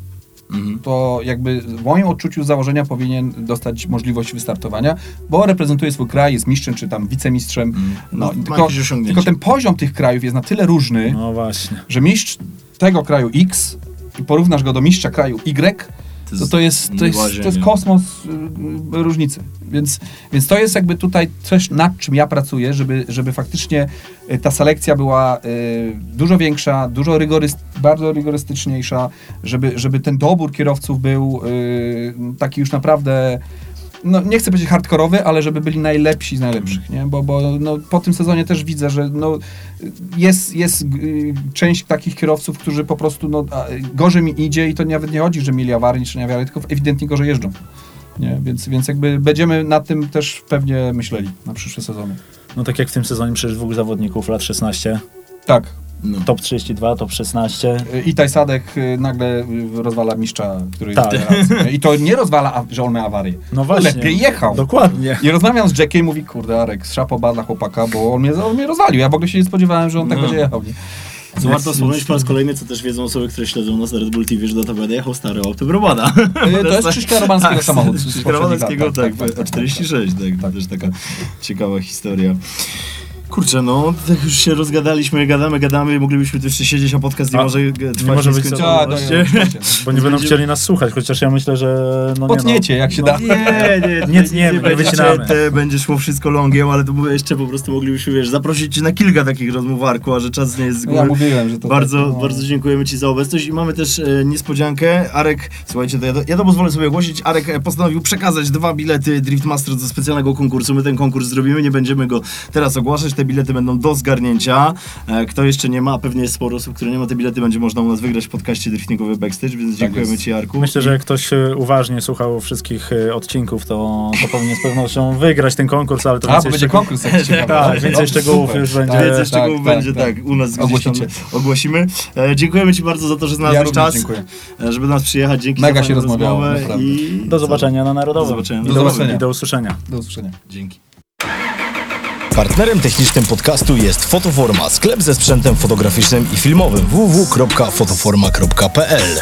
mhm.
to jakby w moim odczuciu z założenia powinien dostać możliwość wystartowania, bo reprezentuje swój kraj, jest mistrzem czy tam wicemistrzem.
No,
No,
ma
tylko, tylko ten poziom tych krajów jest na tyle różny,
No właśnie.
że mistrz tego kraju X i porównasz go do mistrza kraju Y, to to jest, to jest, to jest kosmos y, różnicy. Więc, więc to jest jakby tutaj coś, nad czym ja pracuję, żeby, żeby faktycznie y, ta selekcja była y, dużo większa, dużo rygoryst, bardzo rygorystyczniejsza, żeby, żeby ten dobór kierowców był y, taki już naprawdę no nie chcę powiedzieć hardkorowy, ale żeby byli najlepsi z najlepszych, nie? Bo, bo no, po tym sezonie też widzę, że no, jest, jest y, część takich kierowców, którzy po prostu no, gorzej mi idzie i to nawet nie chodzi, że mieli awarii czy nie awarii, tylko ewidentnie gorzej jeżdżą. Nie? Więc, więc jakby będziemy nad tym też pewnie myśleli na przyszłe sezony.
No tak jak w tym sezonie przecież dwóch zawodników, lat 16,
Tak.
No.
top 32, top 16.
I Tajsadek y, nagle rozwala mistrza, który
Tak.
jest. I to nie rozwala, że on ma awarię.
No właśnie.
Lepiej jechał.
Dokładnie.
I rozmawiam z Jackiem i mówi, kurde Arek, szapoba dla chłopaka, bo on mnie, on mnie rozwalił. Ja w ogóle się nie spodziewałem, że on tak
No.
będzie jechał. Nie?
Co warto wspomnieć po raz kolejny, co też wiedzą osoby, które śledzą nas na Red Bull TV, że do będę jechał stary autem Romana.
Y, To jest Krzyśka Romanskiego
Tak,
samochód.
Krzyśka
lat.
tak, tak, 46, tak, to też taka ciekawa historia. Kurczę, no, tak już się rozgadaliśmy, gadamy, gadamy, moglibyśmy tu jeszcze siedzieć, a podcast nie
A,
może trwać
może być.
Tak, tak, tak, tak.
Bo nie będą chcieli nas słuchać, chociaż ja myślę, że no nie
Potniecie, jak się
no,
da.
Nie, nie,
Nie tniemy, nie
będzie,
wycinamy.
te, będzie szło wszystko longiem, ale to jeszcze po prostu moglibyśmy, wiesz, zaprosić cię na kilka takich rozmów, Arku, a że czas nie jest z góry.
Ja mówiłem, że to
Bardzo,
tak, no.
bardzo dziękujemy Ci za obecność i mamy też e, niespodziankę. Arek, słuchajcie, to ja, to ja to pozwolę sobie ogłosić. Arek e, postanowił przekazać dwa bilety Drift Master do specjalnego konkursu. My ten konkurs zrobimy, nie będziemy go teraz ogłaszać. Te bilety będą do zgarnięcia. E, kto jeszcze nie ma, a pewnie jest sporo osób, które nie ma, te bilety będzie można u nas wygrać w podcaście Driftingowy Backstage, więc dziękujemy
jest.
Ci, Arku.
Myślę, że jak ktoś e, uważnie słuchał wszystkich e, odcinków, to, to powinien z pewnością wygrać ten konkurs, ale to
A, będzie konkurs.
Tak,
Dobrze,
więcej
dobrze,
szczegółów
super.
już będzie.
Tak,
Więcej
tak,
szczegółów
tak,
będzie tak, u nas gdzieś tam
Ogłosicie.
ogłosimy. E, dziękujemy Ci bardzo za to, że
Ja
znalazłeś
również
czas,
dziękuję.
żeby do nas przyjechać. Dzięki
Mega
za
się
rozmowę i
Do zobaczenia na Narodowym.
Do zobaczenia.
I
Do
zobaczenia.
I do usłyszenia.
Do usłyszenia.
Dzięki.
Partnerem technicznym podcastu jest Fotoforma, sklep ze sprzętem fotograficznym i filmowym www.fotoforma.pl